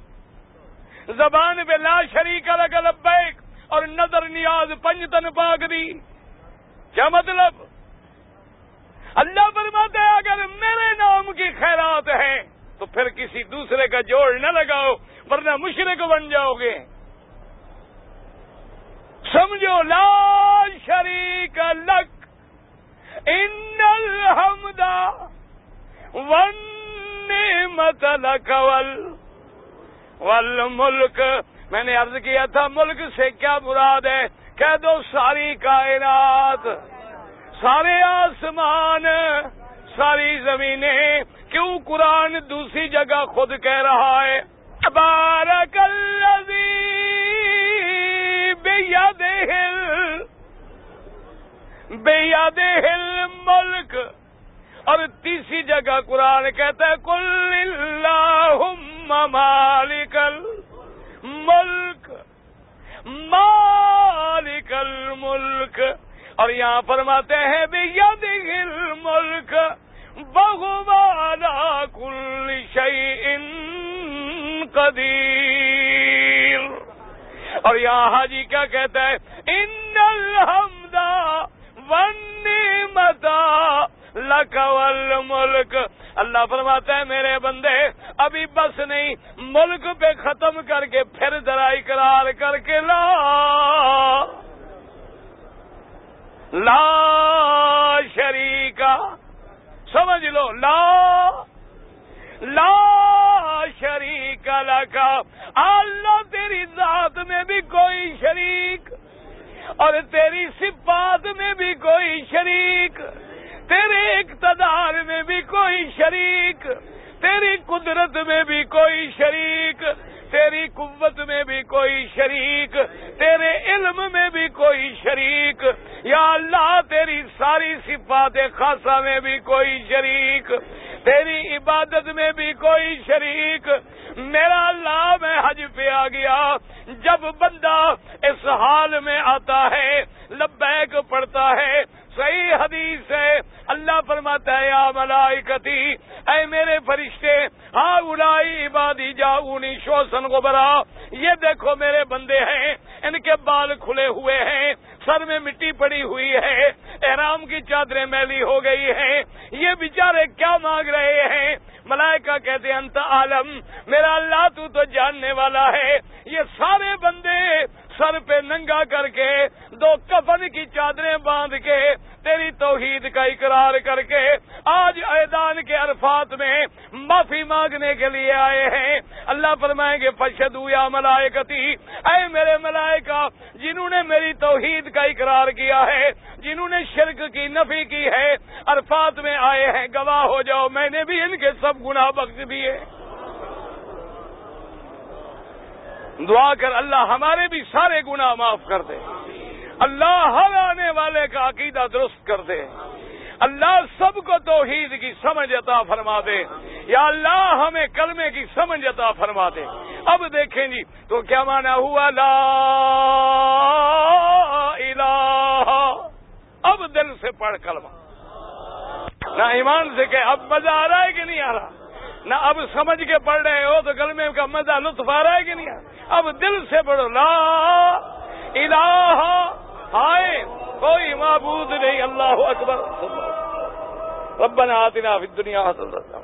زبان پہ لا شریک الگ لبیک اور نظر نیاز پنجتن پاک دی۔ کیا مطلب؟ اللہ فرماتے ہیں، اگر میرے نام کی خیرات ہے تو پھر کسی دوسرے کا جوڑ نہ لگاؤ، ورنہ مشرق بن جاؤ گے۔ سمجھو، لا شریک لک، ان الحمد ون مت لکول والملک۔ میں نے عرض کیا تھا، ملک سے کیا مراد ہے؟ کہہ دو ساری کائنات۔ سارے آسمان، ساری زمینیں۔ کیوں قرآن دوسری جگہ خود کہہ رہا ہے؟ بارک بے یاد ہل ملک اور تیسری جگہ قرآن کہتا ہے کل اللہ مالک الملک مالک الملک اور یہاں فرماتے ہیں بھی ید ملک کل شعی قدیر اور یہاں حاجی کیا کہتا ہے؟ ان الحمد ون متا لکول ملک اللہ فرماتا ہے، میرے بندے، ابھی بس نہیں، ملک پہ ختم کر کے پھر درائی قرار کر کے لا۔ لا شریکا۔ سمجھ لو، لا لا شریک لکا اللہ تیری ذات میں بھی کوئی شریک اور تیری صفات میں بھی کوئی شریک۔ تیرے اقتدار میں بھی کوئی شریک، تیری قدرت میں بھی کوئی شریک، تیری قوت میں بھی کوئی شریک، تیرے علم میں بھی کوئی شریک، یا اللہ تیری ساری صفات خاصہ میں بھی کوئی شریک، تیری عبادت میں بھی کوئی شریک۔ میرا اللہ، میں حج پہ آ گیا، جب بندہ اس حال میں آتا ہے، لبیک پڑتا ہے صحیح حدیث ہے۔ اللہ فرماتا ہے، یا ملائکتی، اے میرے فرشتے ہاں اڑائی عبادی جاؤنی شوسن کو برا یہ دیکھو میرے بندے ہیں، ان کے بال کھلے ہوئے ہیں، سر میں مٹی پڑی ہوئی ہے، احرام کی چادریں میلی ہو گئی ہیں۔ یہ بیچارے کیا مانگ رہے ہیں؟ ملائکہ کہتے، انت عالم، میرا اللہ تو تو جاننے والا ہے۔ یہ سارے بندے سر پہ ننگا کر کے، دو کفن کی چادریں باندھ کے، تیری توحید کا اقرار کر کے آج ایدان کے عرفات میں معافی مانگنے کے لیے آئے ہیں۔ اللہ فرمائیں گے فشدو یا ملائکتی اے میرے ملائکہ، جنہوں نے میری توحید کا اقرار کیا ہے، جنہوں نے شرک کی نفی کی ہے، عرفات میں آئے ہیں، گواہ ہو جاؤ، میں نے بھی ان کے سب گناہ بخش دیے۔ دعا کر اللہ ہمارے بھی سارے گناہ معاف کر دے۔ اللہ ہر آنے والے کا عقیدہ درست کر دے۔ اللہ سب کو توحید کی سمجھ عطا فرما دے۔ یا اللہ ہمیں کلمے کی سمجھ عطا فرما دے۔ اب دیکھیں جی تو کیا مانا ہوا؟ لا الہ۔ اب دل سے پڑھ کلمہ۔ نہ ایمان سے کہ اب مزہ آ رہا ہے کہ نہیں آ رہا؟ نہ اب سمجھ کے پڑھ رہے ہو تو کلمے کا مزہ لطف آ رہا ہے کہ نہیں؟ اب دل سے پڑھو، لا الہ، ہائے، کوئی معبود نہیں، اللہ اکبر، ربنا آتنا فی الدنیا حسنت